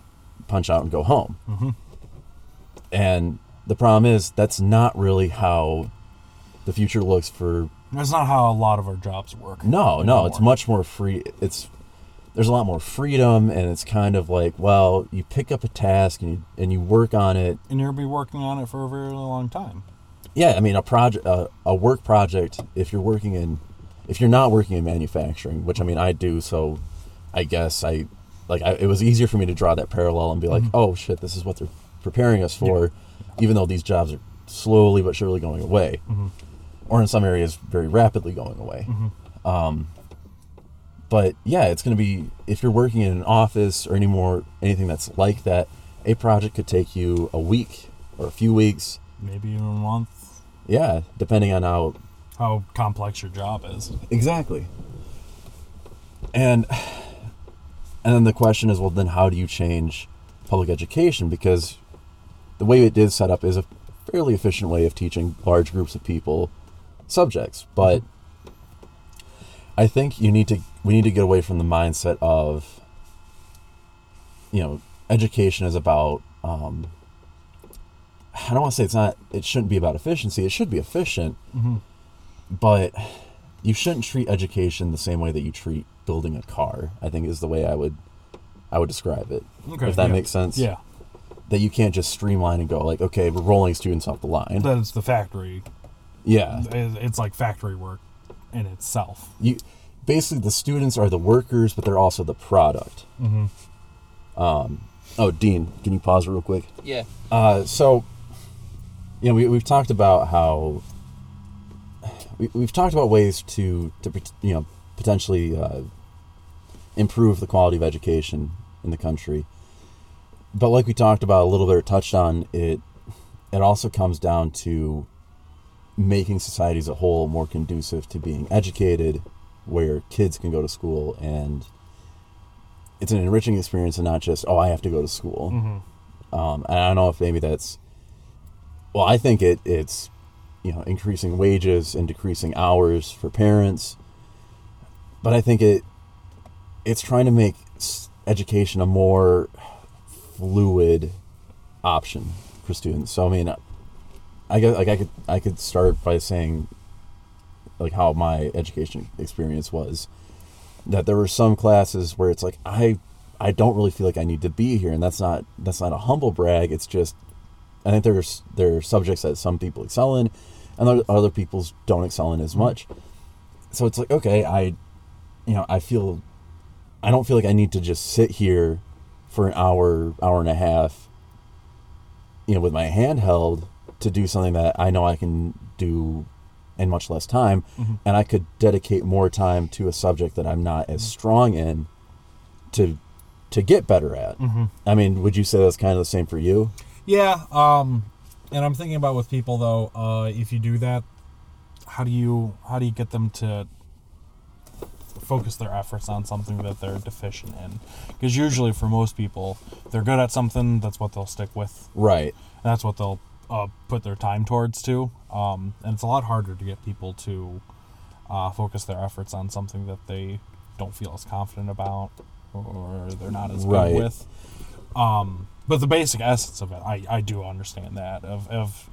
C: punch out and go home.
B: Mhm.
C: And the problem is that's not really how the future looks for
B: That's not how a lot of our jobs work.
C: no, no, it's much more free. It's there's a lot more freedom, and it's kind of like, well, you pick up a task and you and you work on it.
B: And you'll be working on it for a very long time.
C: Yeah, I mean, a project, a, a work project. If you're working in, if you're not working in manufacturing, which I mean, I do, so I guess I like I, it was easier for me to draw that parallel and be like, mm-hmm. oh shit, this is what they're preparing us for, even though these jobs are slowly but surely going away, mm-hmm. or in some areas very rapidly going away. Mm-hmm. Um, but yeah, it's going to be if you're working in an office or any more anything that's like that, a project could take you a week or a few weeks.
B: Maybe even a month.
C: Yeah, depending on how
B: How complex your job is.
C: exactly. And and then the question is, well, then how do you change public education? Because the way it is set up is a fairly efficient way of teaching large groups of people subjects. But I think you need to we need to get away from the mindset of you know education is about um, I don't want to say it's not it shouldn't be about efficiency. It should be efficient, but you shouldn't treat education the same way that you treat building a car. I think is the way I would I would describe it.
B: Okay,
C: if that
B: yeah.
C: makes sense.
B: Yeah,
C: That you can't just streamline and go like, okay, we're rolling students off the line.
B: that is the factory.
C: yeah.
B: It's like factory work in itself.
C: You basically the students are the workers, but they're also the product.
B: Mm-hmm.
C: Um, oh, Dean, can you pause real quick?
A: Yeah.
C: Uh, so, you know, we, we've talked about how we, we've talked about ways to to you know potentially uh, improve the quality of education in the country. But like we talked about a little bit or touched on, it it also comes down to making society as a whole more conducive to being educated, where kids can go to school and it's an enriching experience and not just oh I have to go to school. Um, and I don't know if maybe that's well, I think it it's you know increasing wages and decreasing hours for parents, but I think it it's trying to make education a more fluid option for students. So I mean, I guess like I could I could start by saying like how my education experience was that there were some classes where it's like I I don't really feel like I need to be here. And that's not that's not a humble brag. It's just I think there's there are subjects that some people excel in and other- other people's don't excel in as mm-hmm. much. So it's like okay I you know I feel I don't feel like I need to just sit here for an hour hour and a half you know with my hand held to do something that I know I can do in much less time and I could dedicate more time to a subject that I'm not as strong in to to get better at. I mean, would you say that's kind of the same for you?
B: Yeah, um, and I'm thinking about with people though, uh, if you do that, how do you how do you get them to focus their efforts on something that they're deficient in? Because usually for most people, they're good at something. That's what they'll stick with.
C: Right.
B: And that's what they'll uh, put their time towards too. Um, and it's a lot harder to get people to uh, focus their efforts on something that they don't feel as confident about or they're not as
C: Right.
B: good with. Um, but the basic essence of it, I, I do understand that. Of, of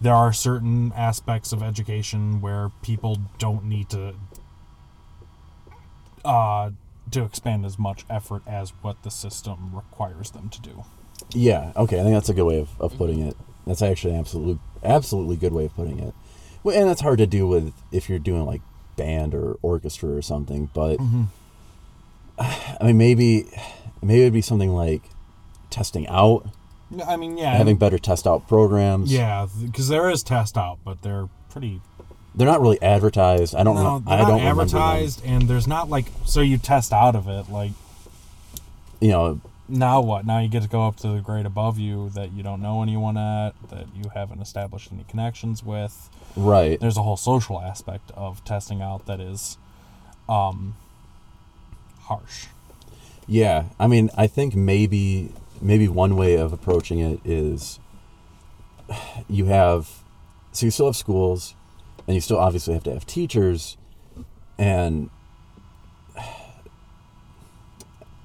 B: there are certain aspects of education where people don't need to uh, to expand as much effort as what the system requires them to do.
C: Yeah. Okay. I think that's a good way of, of putting it. That's actually an absolute, absolutely good way of putting it. Well, and that's hard to do with if you're doing like band or orchestra or something. But mm-hmm. (sighs) I mean, maybe, maybe it'd be something like testing out,
B: I mean, yeah,
C: having better test out programs.
B: yeah, because there is test out, but they're pretty.
C: They're not really advertised. I don't
B: No,
C: know.
B: they're
C: I
B: not
C: don't
B: advertised, and there's not like so you test out of it. Like
C: You know,
B: now what? Now you get to go up to the grade above you that you don't know anyone at, that you haven't established any connections with.
C: right.
B: There's a whole social aspect of testing out that is, um, harsh.
C: Yeah, I mean, I think maybe maybe one way of approaching it is you have so you still have schools and you still obviously have to have teachers and (sighs)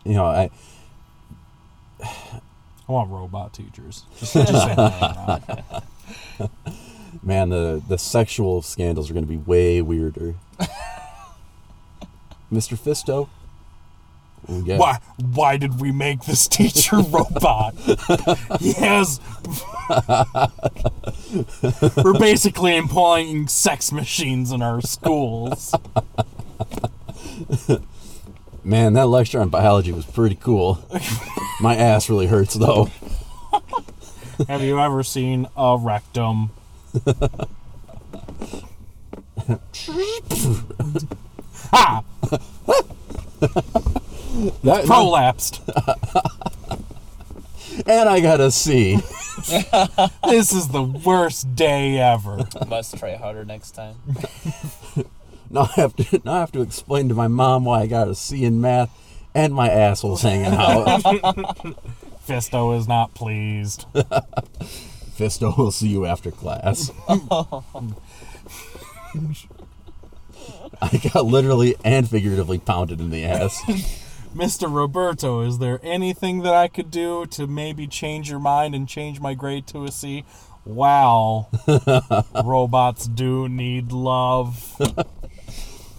C: you know, I (sighs)
B: I want robot teachers. Just, just (laughs)
C: man, the the sexual scandals are going to be way weirder. (laughs) Mr. Fisto? Get-
B: Why? Why did we make this teacher (laughs) robot? yes. We're basically employing sex machines in our schools.
C: Man, that lecture on biology was pretty cool. (laughs) My ass really hurts though.
B: Have you ever seen a rectum? (laughs) ha!
C: That,
B: Prolapsed.
C: and I got a C.
B: This is the worst day ever.
A: Must try harder next time. (laughs)
C: Now I have to (laughs) now I have to explain to my mom why I got a C in math and my asshole's hanging out. (laughs)
B: Fisto is not pleased.
C: Fisto will see you after class. I got literally and figuratively pounded in the ass. (laughs)
B: Mr. Roboto, is there anything that I could do to maybe change your mind and change my grade to a C? Wow. Robots do need love.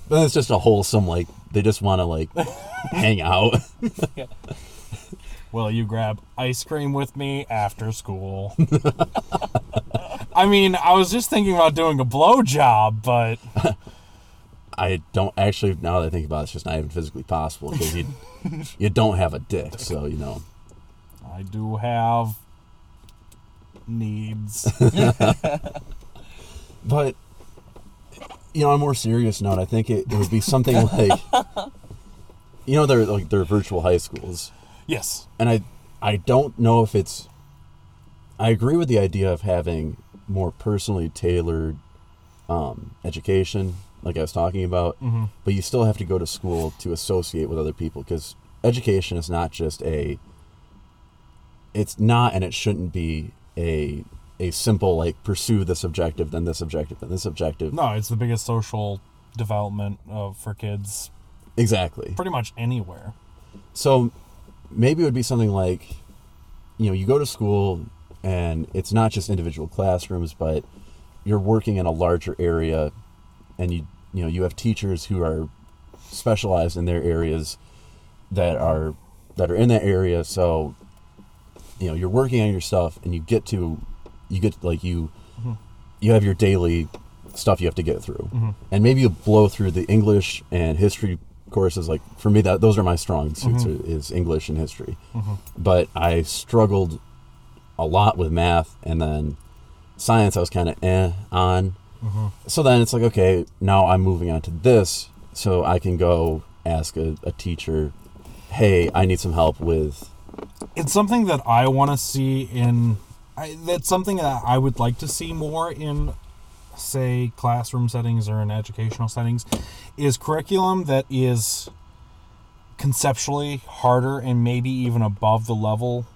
C: But it's just a wholesome like they just want to like (laughs) hang out. (laughs)
B: Will you grab ice cream with me after school? (laughs) I mean, I was just thinking about doing a blowjob, but
C: I don't actually now that I think about it, it's just not even physically possible because you you don't have a dick, so you know.
B: I do have needs.
C: But you know, on a more serious note, I think it, it would be something (laughs) like you know they're like they're virtual high schools.
B: yes.
C: and I I don't know if it's I agree with the idea of having more personally tailored um, education, like I was talking about, but you still have to go to school to associate with other people because education is not just a it's not and it shouldn't be a a simple like pursue this objective then this objective then this objective
B: No, it's the biggest social development uh, for kids
C: exactly
B: pretty much anywhere.
C: So maybe it would be something like, you know, you go to school and it's not just individual classrooms, but you're working in a larger area and you you know, you have teachers who are specialized in their areas that are that are in that area. So, you know, you're working on your stuff and you get to you get like you mm-hmm. you have your daily stuff you have to get through. Mm-hmm. And maybe you blow through the English and history courses like for me that those are my strong suits mm-hmm. is English and history. But I struggled a lot with math and then science I was kind of eh on. So then it's like okay, now I'm moving on to this so I can go ask a, a teacher, "Hey, I need some help with
B: It's something that I want to see in. I, that's something that I would like to see more in, say, classroom settings or in educational settings, is curriculum that is conceptually harder and maybe even above the level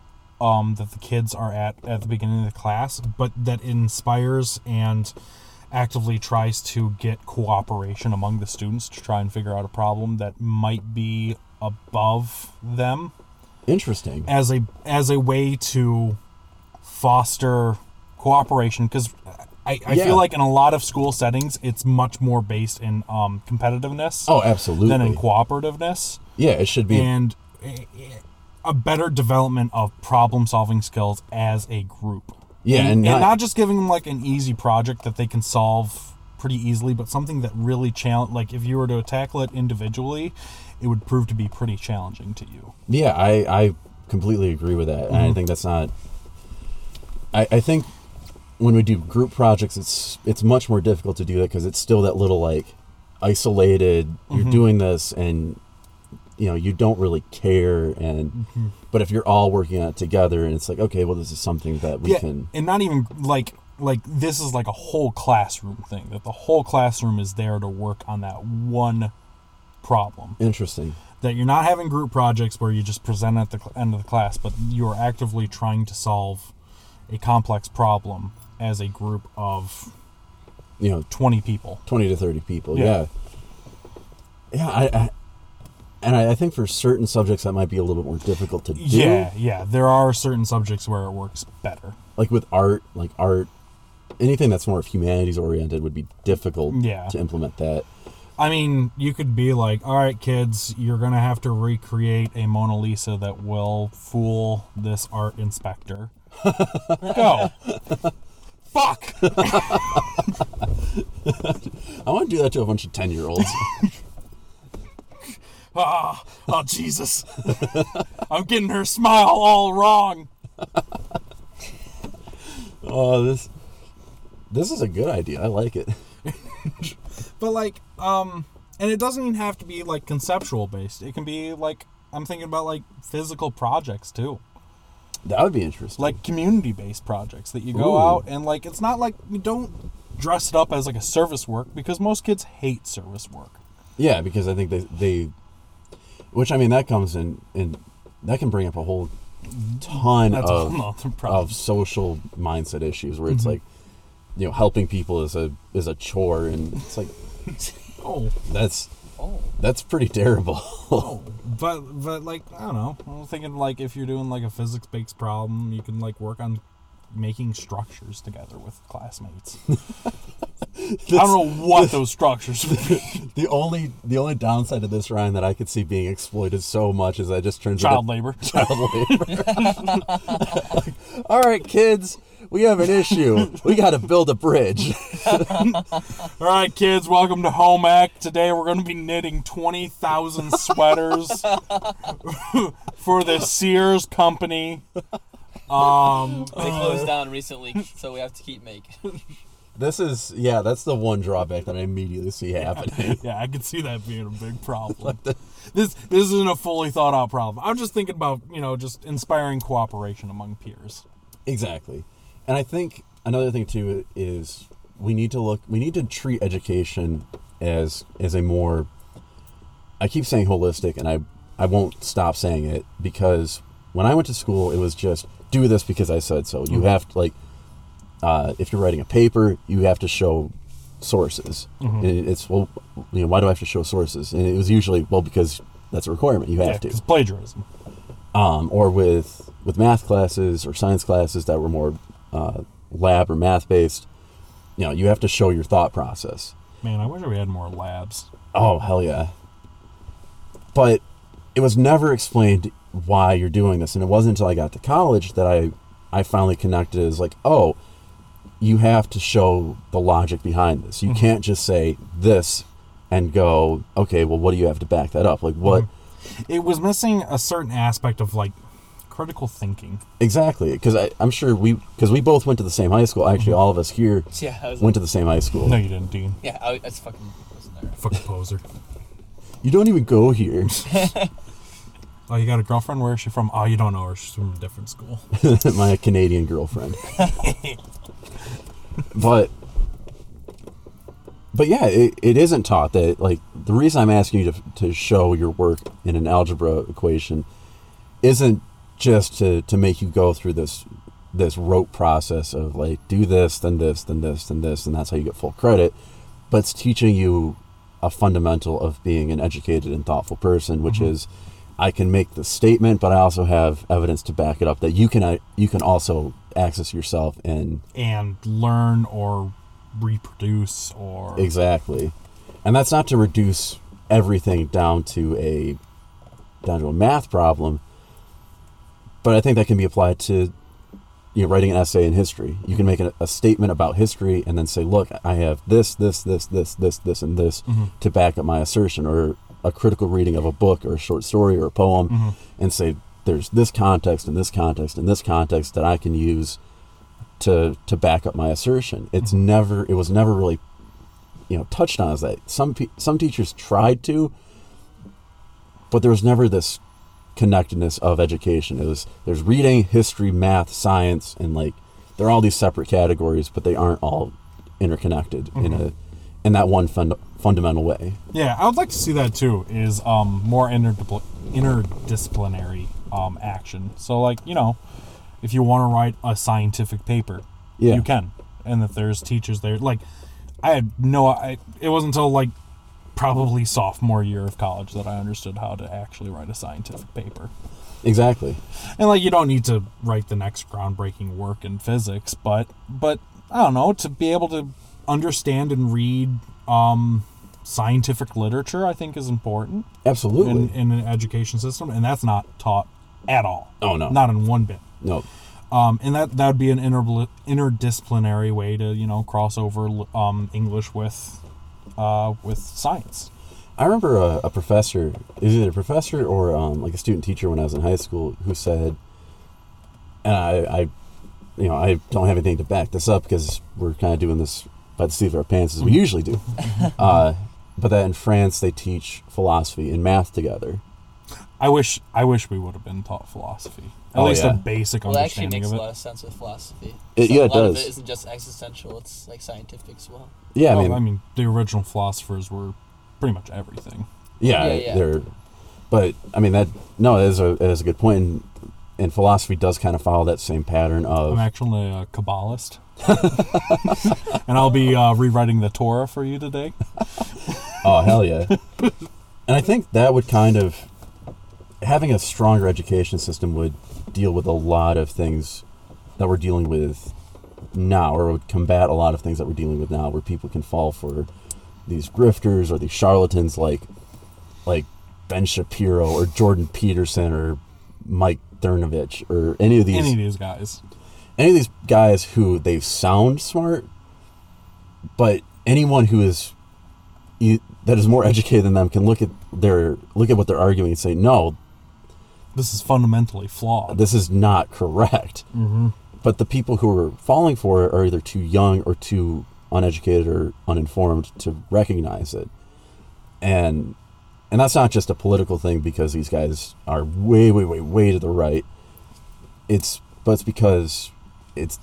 B: um, that the kids are at at the beginning of the class, but that inspires and actively tries to get cooperation among the students to try and figure out a problem that might be above them
C: interesting."
B: as a as a way to foster cooperation because I, I
C: Yeah.
B: feel like in a lot of school settings it's much more based in um, competitiveness
C: Oh, absolutely.
B: than in cooperativeness
C: yeah, it should be
B: and a- better development of problem solving skills as a group
C: Yeah,
B: and,
C: and
B: and
C: not-
B: not just giving them like an easy project that they can solve pretty easily but something that really challenge like if you were to tackle it individually it would prove to be pretty challenging to you
C: Yeah, I, I completely agree with that. And I think that's not. I, I think when we do group projects, it's it's much more difficult to do that because it's still that little like isolated. You're mm-hmm. doing this, and you know you don't really care. And mm-hmm. but if you're all working on it together, and it's like okay, well, this is something that we
B: yeah,
C: can.
B: and not even like like this is like a whole classroom thing that the whole classroom is there to work on that one problem
C: Interesting.
B: that you're not having group projects where you just present at the end of the class but you're actively trying to solve a complex problem as a group of
C: You know,
B: 20 people
C: 20 to 30 people
B: Yeah.
C: yeah yeah, I, I and I, I think for certain subjects that might be a little bit more difficult to do
B: yeah yeah there are certain subjects where it works better
C: like with art like art anything that's more humanities oriented would be difficult
B: Yeah.
C: to implement that
B: I mean, you could be like, all right, kids, you're going to have to recreate a Mona Lisa that will fool this art inspector. (laughs) Go. Fuck. (laughs)
C: i want to do that to a bunch of 10 year olds (laughs)
B: Ah, oh, Jesus. I'm getting her smile all wrong.
C: oh this this is a good idea i like it
B: But, like, um, and it doesn't even have to be, like, conceptual based. It can be, like, I'm thinking about, like, physical projects, too.
C: That would be interesting
B: like community based projects that you go
C: Ooh.
B: out and like it's not like you don't dress it up as like a service work because most kids hate service work.
C: yeah because i think they they which i mean that comes in and that can bring up a whole ton
B: That's
C: of
B: whole nother problem.
C: of social mindset issues where it's mm-hmm. like you know helping people is a is a chore and it's like (laughs)
B: oh,
C: that's
A: Oh.
C: that's pretty terrible. Oh. (laughs)
B: but but like I don't know. I'm thinking like if you're doing like a physics based problem, you can like work on making structures together with classmates. (laughs) I don't know what those structures be. (laughs)
C: the only the only downside of this Ryan that I could see being exploited so much is that it just turns
B: Child labor. (laughs)
C: child labor. All right, kids, we have an issue. We got to build a bridge.
B: All right, kids, welcome to Home Ec. Today we're going to be knitting 20,000 sweaters for the Sears Company. Um, (laughs)
A: They closed down recently, so we have to keep making. (laughs)
C: This is yeah, that's the one drawback that I immediately see happening. (laughs)
B: yeah, I can see that being a big problem. This this isn't a fully thought out problem. I'm just thinking about you know just inspiring cooperation among peers.
C: Exactly. And I think another thing too is we need to look we need to treat education as as a more I keep saying holistic and I I won't stop saying it because when I went to school it was just do this because I said so. You have to like uh, if you're writing a paper, you have to show sources. And It's well, you know, why do I have to show sources? And it was usually well because that's a requirement. You have
B: Yeah,
C: to
B: because plagiarism.
C: um, or with with math classes or science classes that were more uh, lab or math based, you know, you have to show your thought process.
B: Man, I wish we had more labs.
C: Oh hell yeah! But it was never explained why you're doing this, and it wasn't until I got to college that I I finally connected as like, oh, you have to show the logic behind this. You mm-hmm. can't just say this and go, okay, well, what do you have to back that up? Like what? Mm-hmm.
B: It was missing a certain aspect of like critical thinking.
C: Exactly, because I'm sure we because we both went to the same high school. Actually, mm-hmm. all of us here (laughs)
A: Yeah, I was.
C: went to the same high school.
B: No, you didn't, Dean.
A: yeah, I, I just fucking wasn't there.
B: Fucking poser.
C: You don't even go here. (laughs)
B: Oh, you got a girlfriend? Where is she from? Oh, you don't know her. She's from a different school. (laughs)
C: My Canadian girlfriend. (laughs) but but yeah, it, it isn't taught that like the reason I'm asking you to to show your work in an algebra equation isn't just to to make you go through this this rote process of like do this then this then this then this and that's how you get full credit but it's teaching you a fundamental of being an educated and thoughtful person which mm-hmm. is I can make the statement but I also have evidence to back it up that you can uh, you can also access yourself and
B: and learn or reproduce or
C: Exactly. And that's not to reduce everything down to a down to a math problem, but I think that can be applied to you know, writing an essay in history. You can make a, a statement about history and then say, "Look, I have this, this, this, this, this, this, and this to back up my assertion," or a critical reading of a book or a short story or a poem, mm-hmm. and say, "There's this context and this context and this context that I can use to to back up my assertion." It's mm-hmm. never, it was never really you know touched on is that. Some pe- some teachers tried to but there was never this connectedness of education. It was there's reading history math science and like they're all these separate categories but they aren't all interconnected in mm-hmm. a in that one fund, fundamental way
B: Yeah, I would like to see that too. Is um more interdipl- interdisciplinary um action. So like you know, if you want to write a scientific paper,
C: Yeah.
B: you can, and that there's teachers there. Like I had no, I it wasn't until like probably sophomore year of college that I understood how to actually write a scientific paper.
C: exactly
B: And like you don't need to write the next groundbreaking work in physics, but but I don't know, to be able to understand and read um scientific literature I think is important
C: absolutely
B: in, in an education system and that's not taught at all.
C: Oh, no.
B: Not in one bit.
C: no
B: Um, and that that would be an inter- interdisciplinary way to you know cross over um, English with uh, with science.
C: I remember a, a professor, is it a professor or um, like a student teacher when I was in high school, who said, and I, I, you know, I don't have anything to back this up because we're kind of doing this by the seat of our pants as we usually do. (laughs) uh, but that in France they teach philosophy and math together.
B: I wish I wish we would have been taught philosophy. At
C: Oh,
B: least
C: yeah.
B: a basic
A: Well, understanding of it actually makes a lot of sense with philosophy.
C: It-
A: So
C: yeah,
A: a
C: it
A: lot of
C: does.
A: it isn't just existential; it's like scientific as well.
C: Yeah,
B: Well,
C: I mean,
B: I mean, the original philosophers were pretty much everything.
C: yeah,
A: Yeah, yeah.
C: they're, but I mean that no, it is a it is a good. And and philosophy does kind of follow that same pattern of.
B: I'm actually a Kabbalist. (laughs) and I'll be uh, rewriting the Torah for you today. (laughs)
C: oh hell yeah. and I think that would kind of having a stronger education system would deal with a lot of things that we're dealing with now, or would combat a lot of things that we're dealing with now, where people can fall for these grifters or these charlatans like like Ben Shapiro or Jordan Peterson or Mike Cernovich or any of these
B: Any of these guys.
C: Any of these guys who they sound smart, but anyone who is e- that is more educated than them can look at their look at what they're arguing and say, no,
B: This is fundamentally flawed.
C: this is not correct.
B: Mm-hmm.
C: But the people who are falling for it are either too young or too uneducated or uninformed to recognize it. And and that's not just a political thing because these guys are way, way, way, way to the right. It's but it's because it's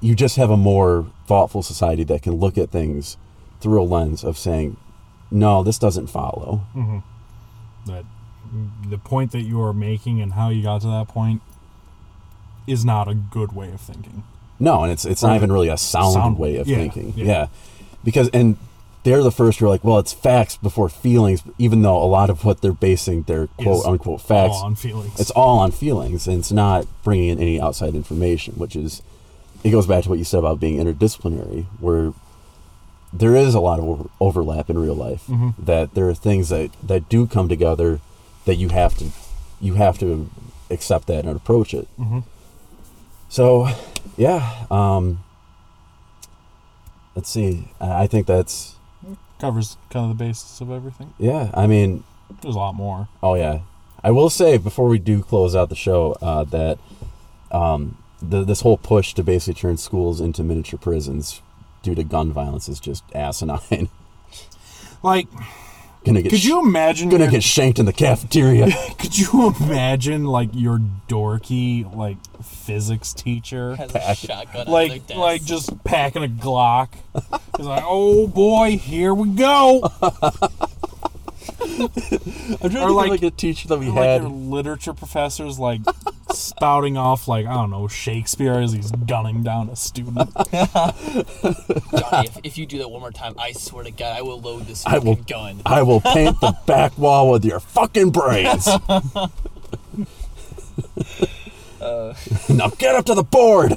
C: you just have a more thoughtful society that can look at things through a lens of saying, no, this doesn't follow. Mm-hmm.
B: that the point that you are making and how you got to that point is not a good way of thinking.
C: No, and it's it's not even really a sound,
B: Sound-
C: way of
B: yeah,
C: thinking.
B: yeah.
C: Yeah. Because and they're the first who are like, well, it's facts before feelings, even though a lot of what they're basing their quote unquote facts,
B: All on feelings.
C: it's all on feelings, and it's not bringing in any outside information, which is, it goes back to what you said about being interdisciplinary, where there is a lot of over- overlap in real life.
B: Mhm.
C: That there are things that that do come together that you have to, you have to accept that and approach it.
B: Mhm.
C: So, yeah. Um, let's see. I I think that's
B: covers kind of the basis of everything.
C: yeah. I mean,
B: There's a lot more.
C: oh yeah. I will say before we do close out the show uh, that um, the, this whole push to basically turn schools into miniature prisons due to gun violence is just asinine. (laughs)
B: Like,
C: gonna get
B: could you imagine?
C: gonna
B: your-
C: get shanked in the cafeteria. (laughs)
B: could you imagine like your dorky like physics teacher,
A: Has a shotgun on
B: like
A: their desk.
B: like just packing a Glock? He's like, oh boy, here we go. (laughs)
C: I'm trying to think
B: Or
C: of,
B: like-
C: like a teacher that we
B: Or,
C: had.
B: like your literature professors like spouting off like I don't know Shakespeare as he's gunning down a student. (laughs)
A: Johnny, if, if you do that one more time, I swear to God, I will load this
C: I
A: fucking
C: will-
A: gun.
C: I will paint the (laughs) back wall with your fucking brains.
A: Uh, (laughs)
C: now get up to the board.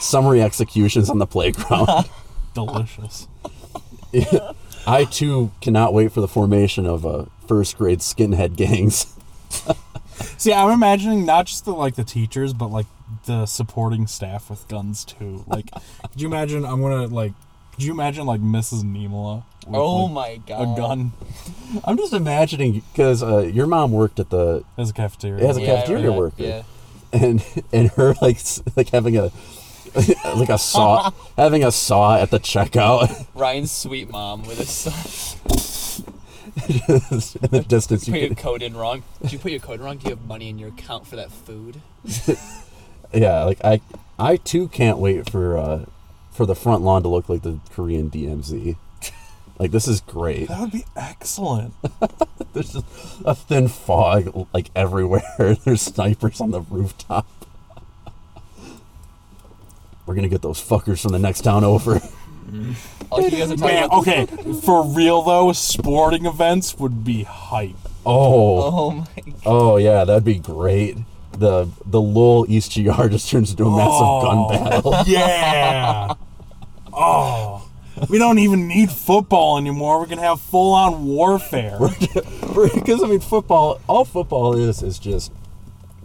C: Summary executions on the playground.
B: Delicious.
C: I too cannot wait for the formation of uh, first grade skinhead gangs. (laughs)
B: See, I'm imagining not just the like the teachers, but like the supporting staff with guns too. Like, (laughs) could you imagine? I'm gonna like. Could you imagine like Mrs. Nemela? with,
A: oh
B: like,
A: my God.
B: A (laughs) gun
C: I'm just imagining because uh, your mom worked at the
B: as a cafeteria.
C: As a
A: Yeah,
C: cafeteria
A: remember
C: worker.
A: that,
C: and and her like like having a like a saw having a saw at the checkout
A: Ryan's sweet mom with his son.
C: in the distance. You
A: Put your
C: could,
A: code in wrong. Did you put your code wrong? Do you have money in your account for that food? (laughs)
C: yeah, like I I too can't wait for uh, for the front lawn to look like the Korean DMZ. (laughs) Like this is great.
B: That would be excellent. (laughs)
C: There's just a thin fog like everywhere. There's snipers on the rooftop. We're gonna get those fuckers from the next town over.
A: Oh, you guys
B: Man, okay, for real though, sporting events would be hype.
C: Oh,
A: Oh my. God.
C: oh yeah, that'd be great. The the Lowell East GR (laughs) just turns into a massive
B: Oh.
C: gun battle. (laughs)
B: Yeah. Oh. We don't even need football anymore. We can have full on warfare. (laughs)
C: Because I mean, football. All football is is just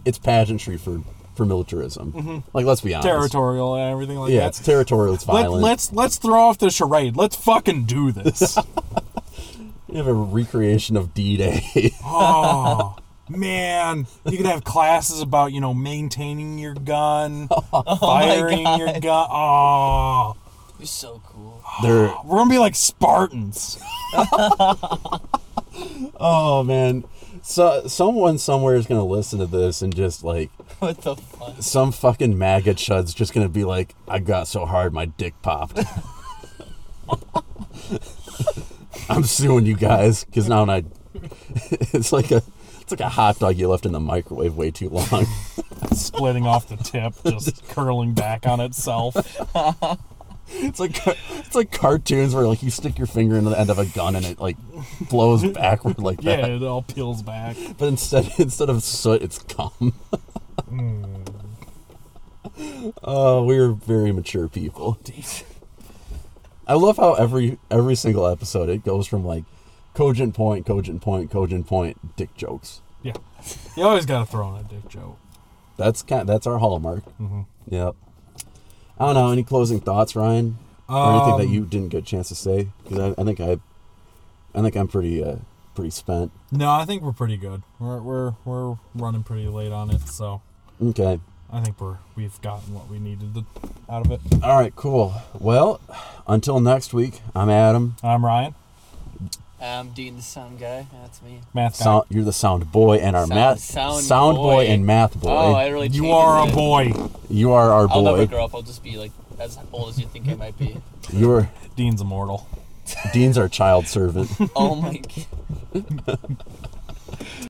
C: it's pageantry for for militarism. Mm-hmm. Like, let's be honest.
B: Territorial and everything like
C: Yeah,
B: that.
C: Yeah, it's territorial. It's
B: Let,
C: violent.
B: let's let's throw off the charade. Let's fucking do this. (laughs)
C: you have a recreation of D-Day. (laughs)
B: oh man, you could have classes about you know maintaining your gun, (laughs) oh firing your gun. Oh,
A: You're so cool.
C: They're
B: we're gonna be like Spartans.
C: oh man. So someone somewhere is gonna listen to this and just like (laughs)
A: What the fuck?
C: some fucking MAGA chud's just gonna be like, I got so hard my dick popped. (laughs) I'm suing you guys because now I. (laughs) It's like a It's like a hot dog you left in the microwave way too long.
B: Splitting off the tip, just curling back on itself.
C: It's like it's like cartoons where like you stick your finger into the end of a gun and it like blows backward like
B: Yeah,
C: that.
B: Yeah, it all peels back.
C: But instead (laughs) instead of soot, it's cum. (laughs) Oh, we're very mature people. I love how every every single episode it goes from like cogent point, cogent point, cogent point, dick jokes.
B: Yeah. You always got to throw in a dick joke.
C: That's kind that's our hallmark. Mm-hmm. Yep. I don't know. Any closing thoughts, Ryan, or anything that
B: Um,
C: you didn't get a chance to say? Because I, I think I, I think I'm pretty uh pretty spent.
B: No, I think we're pretty good. We're we're we're running pretty late on it, so
C: Okay.
B: I think we're we've gotten what we needed to, out of it.
C: All right. Cool. Well, until next week. I'm Adam.
B: I'm Ryan,
A: Um, Dean, the sound guy. That's me.
B: math guy.
C: Sound, you're the sound boy and our
A: Sound-
C: math
A: sound
C: boy.
A: boy.
C: and math boy.
A: Oh, I really.
B: you
A: changed
B: are a
A: it.
B: boy.
C: you are our boy.
A: I'll never
C: boy.
A: grow up. I'll just be like as old as you think I might be.
C: You're
B: Dean's immortal.
C: Dean's our child servant. (laughs)
A: Oh my. god. (laughs)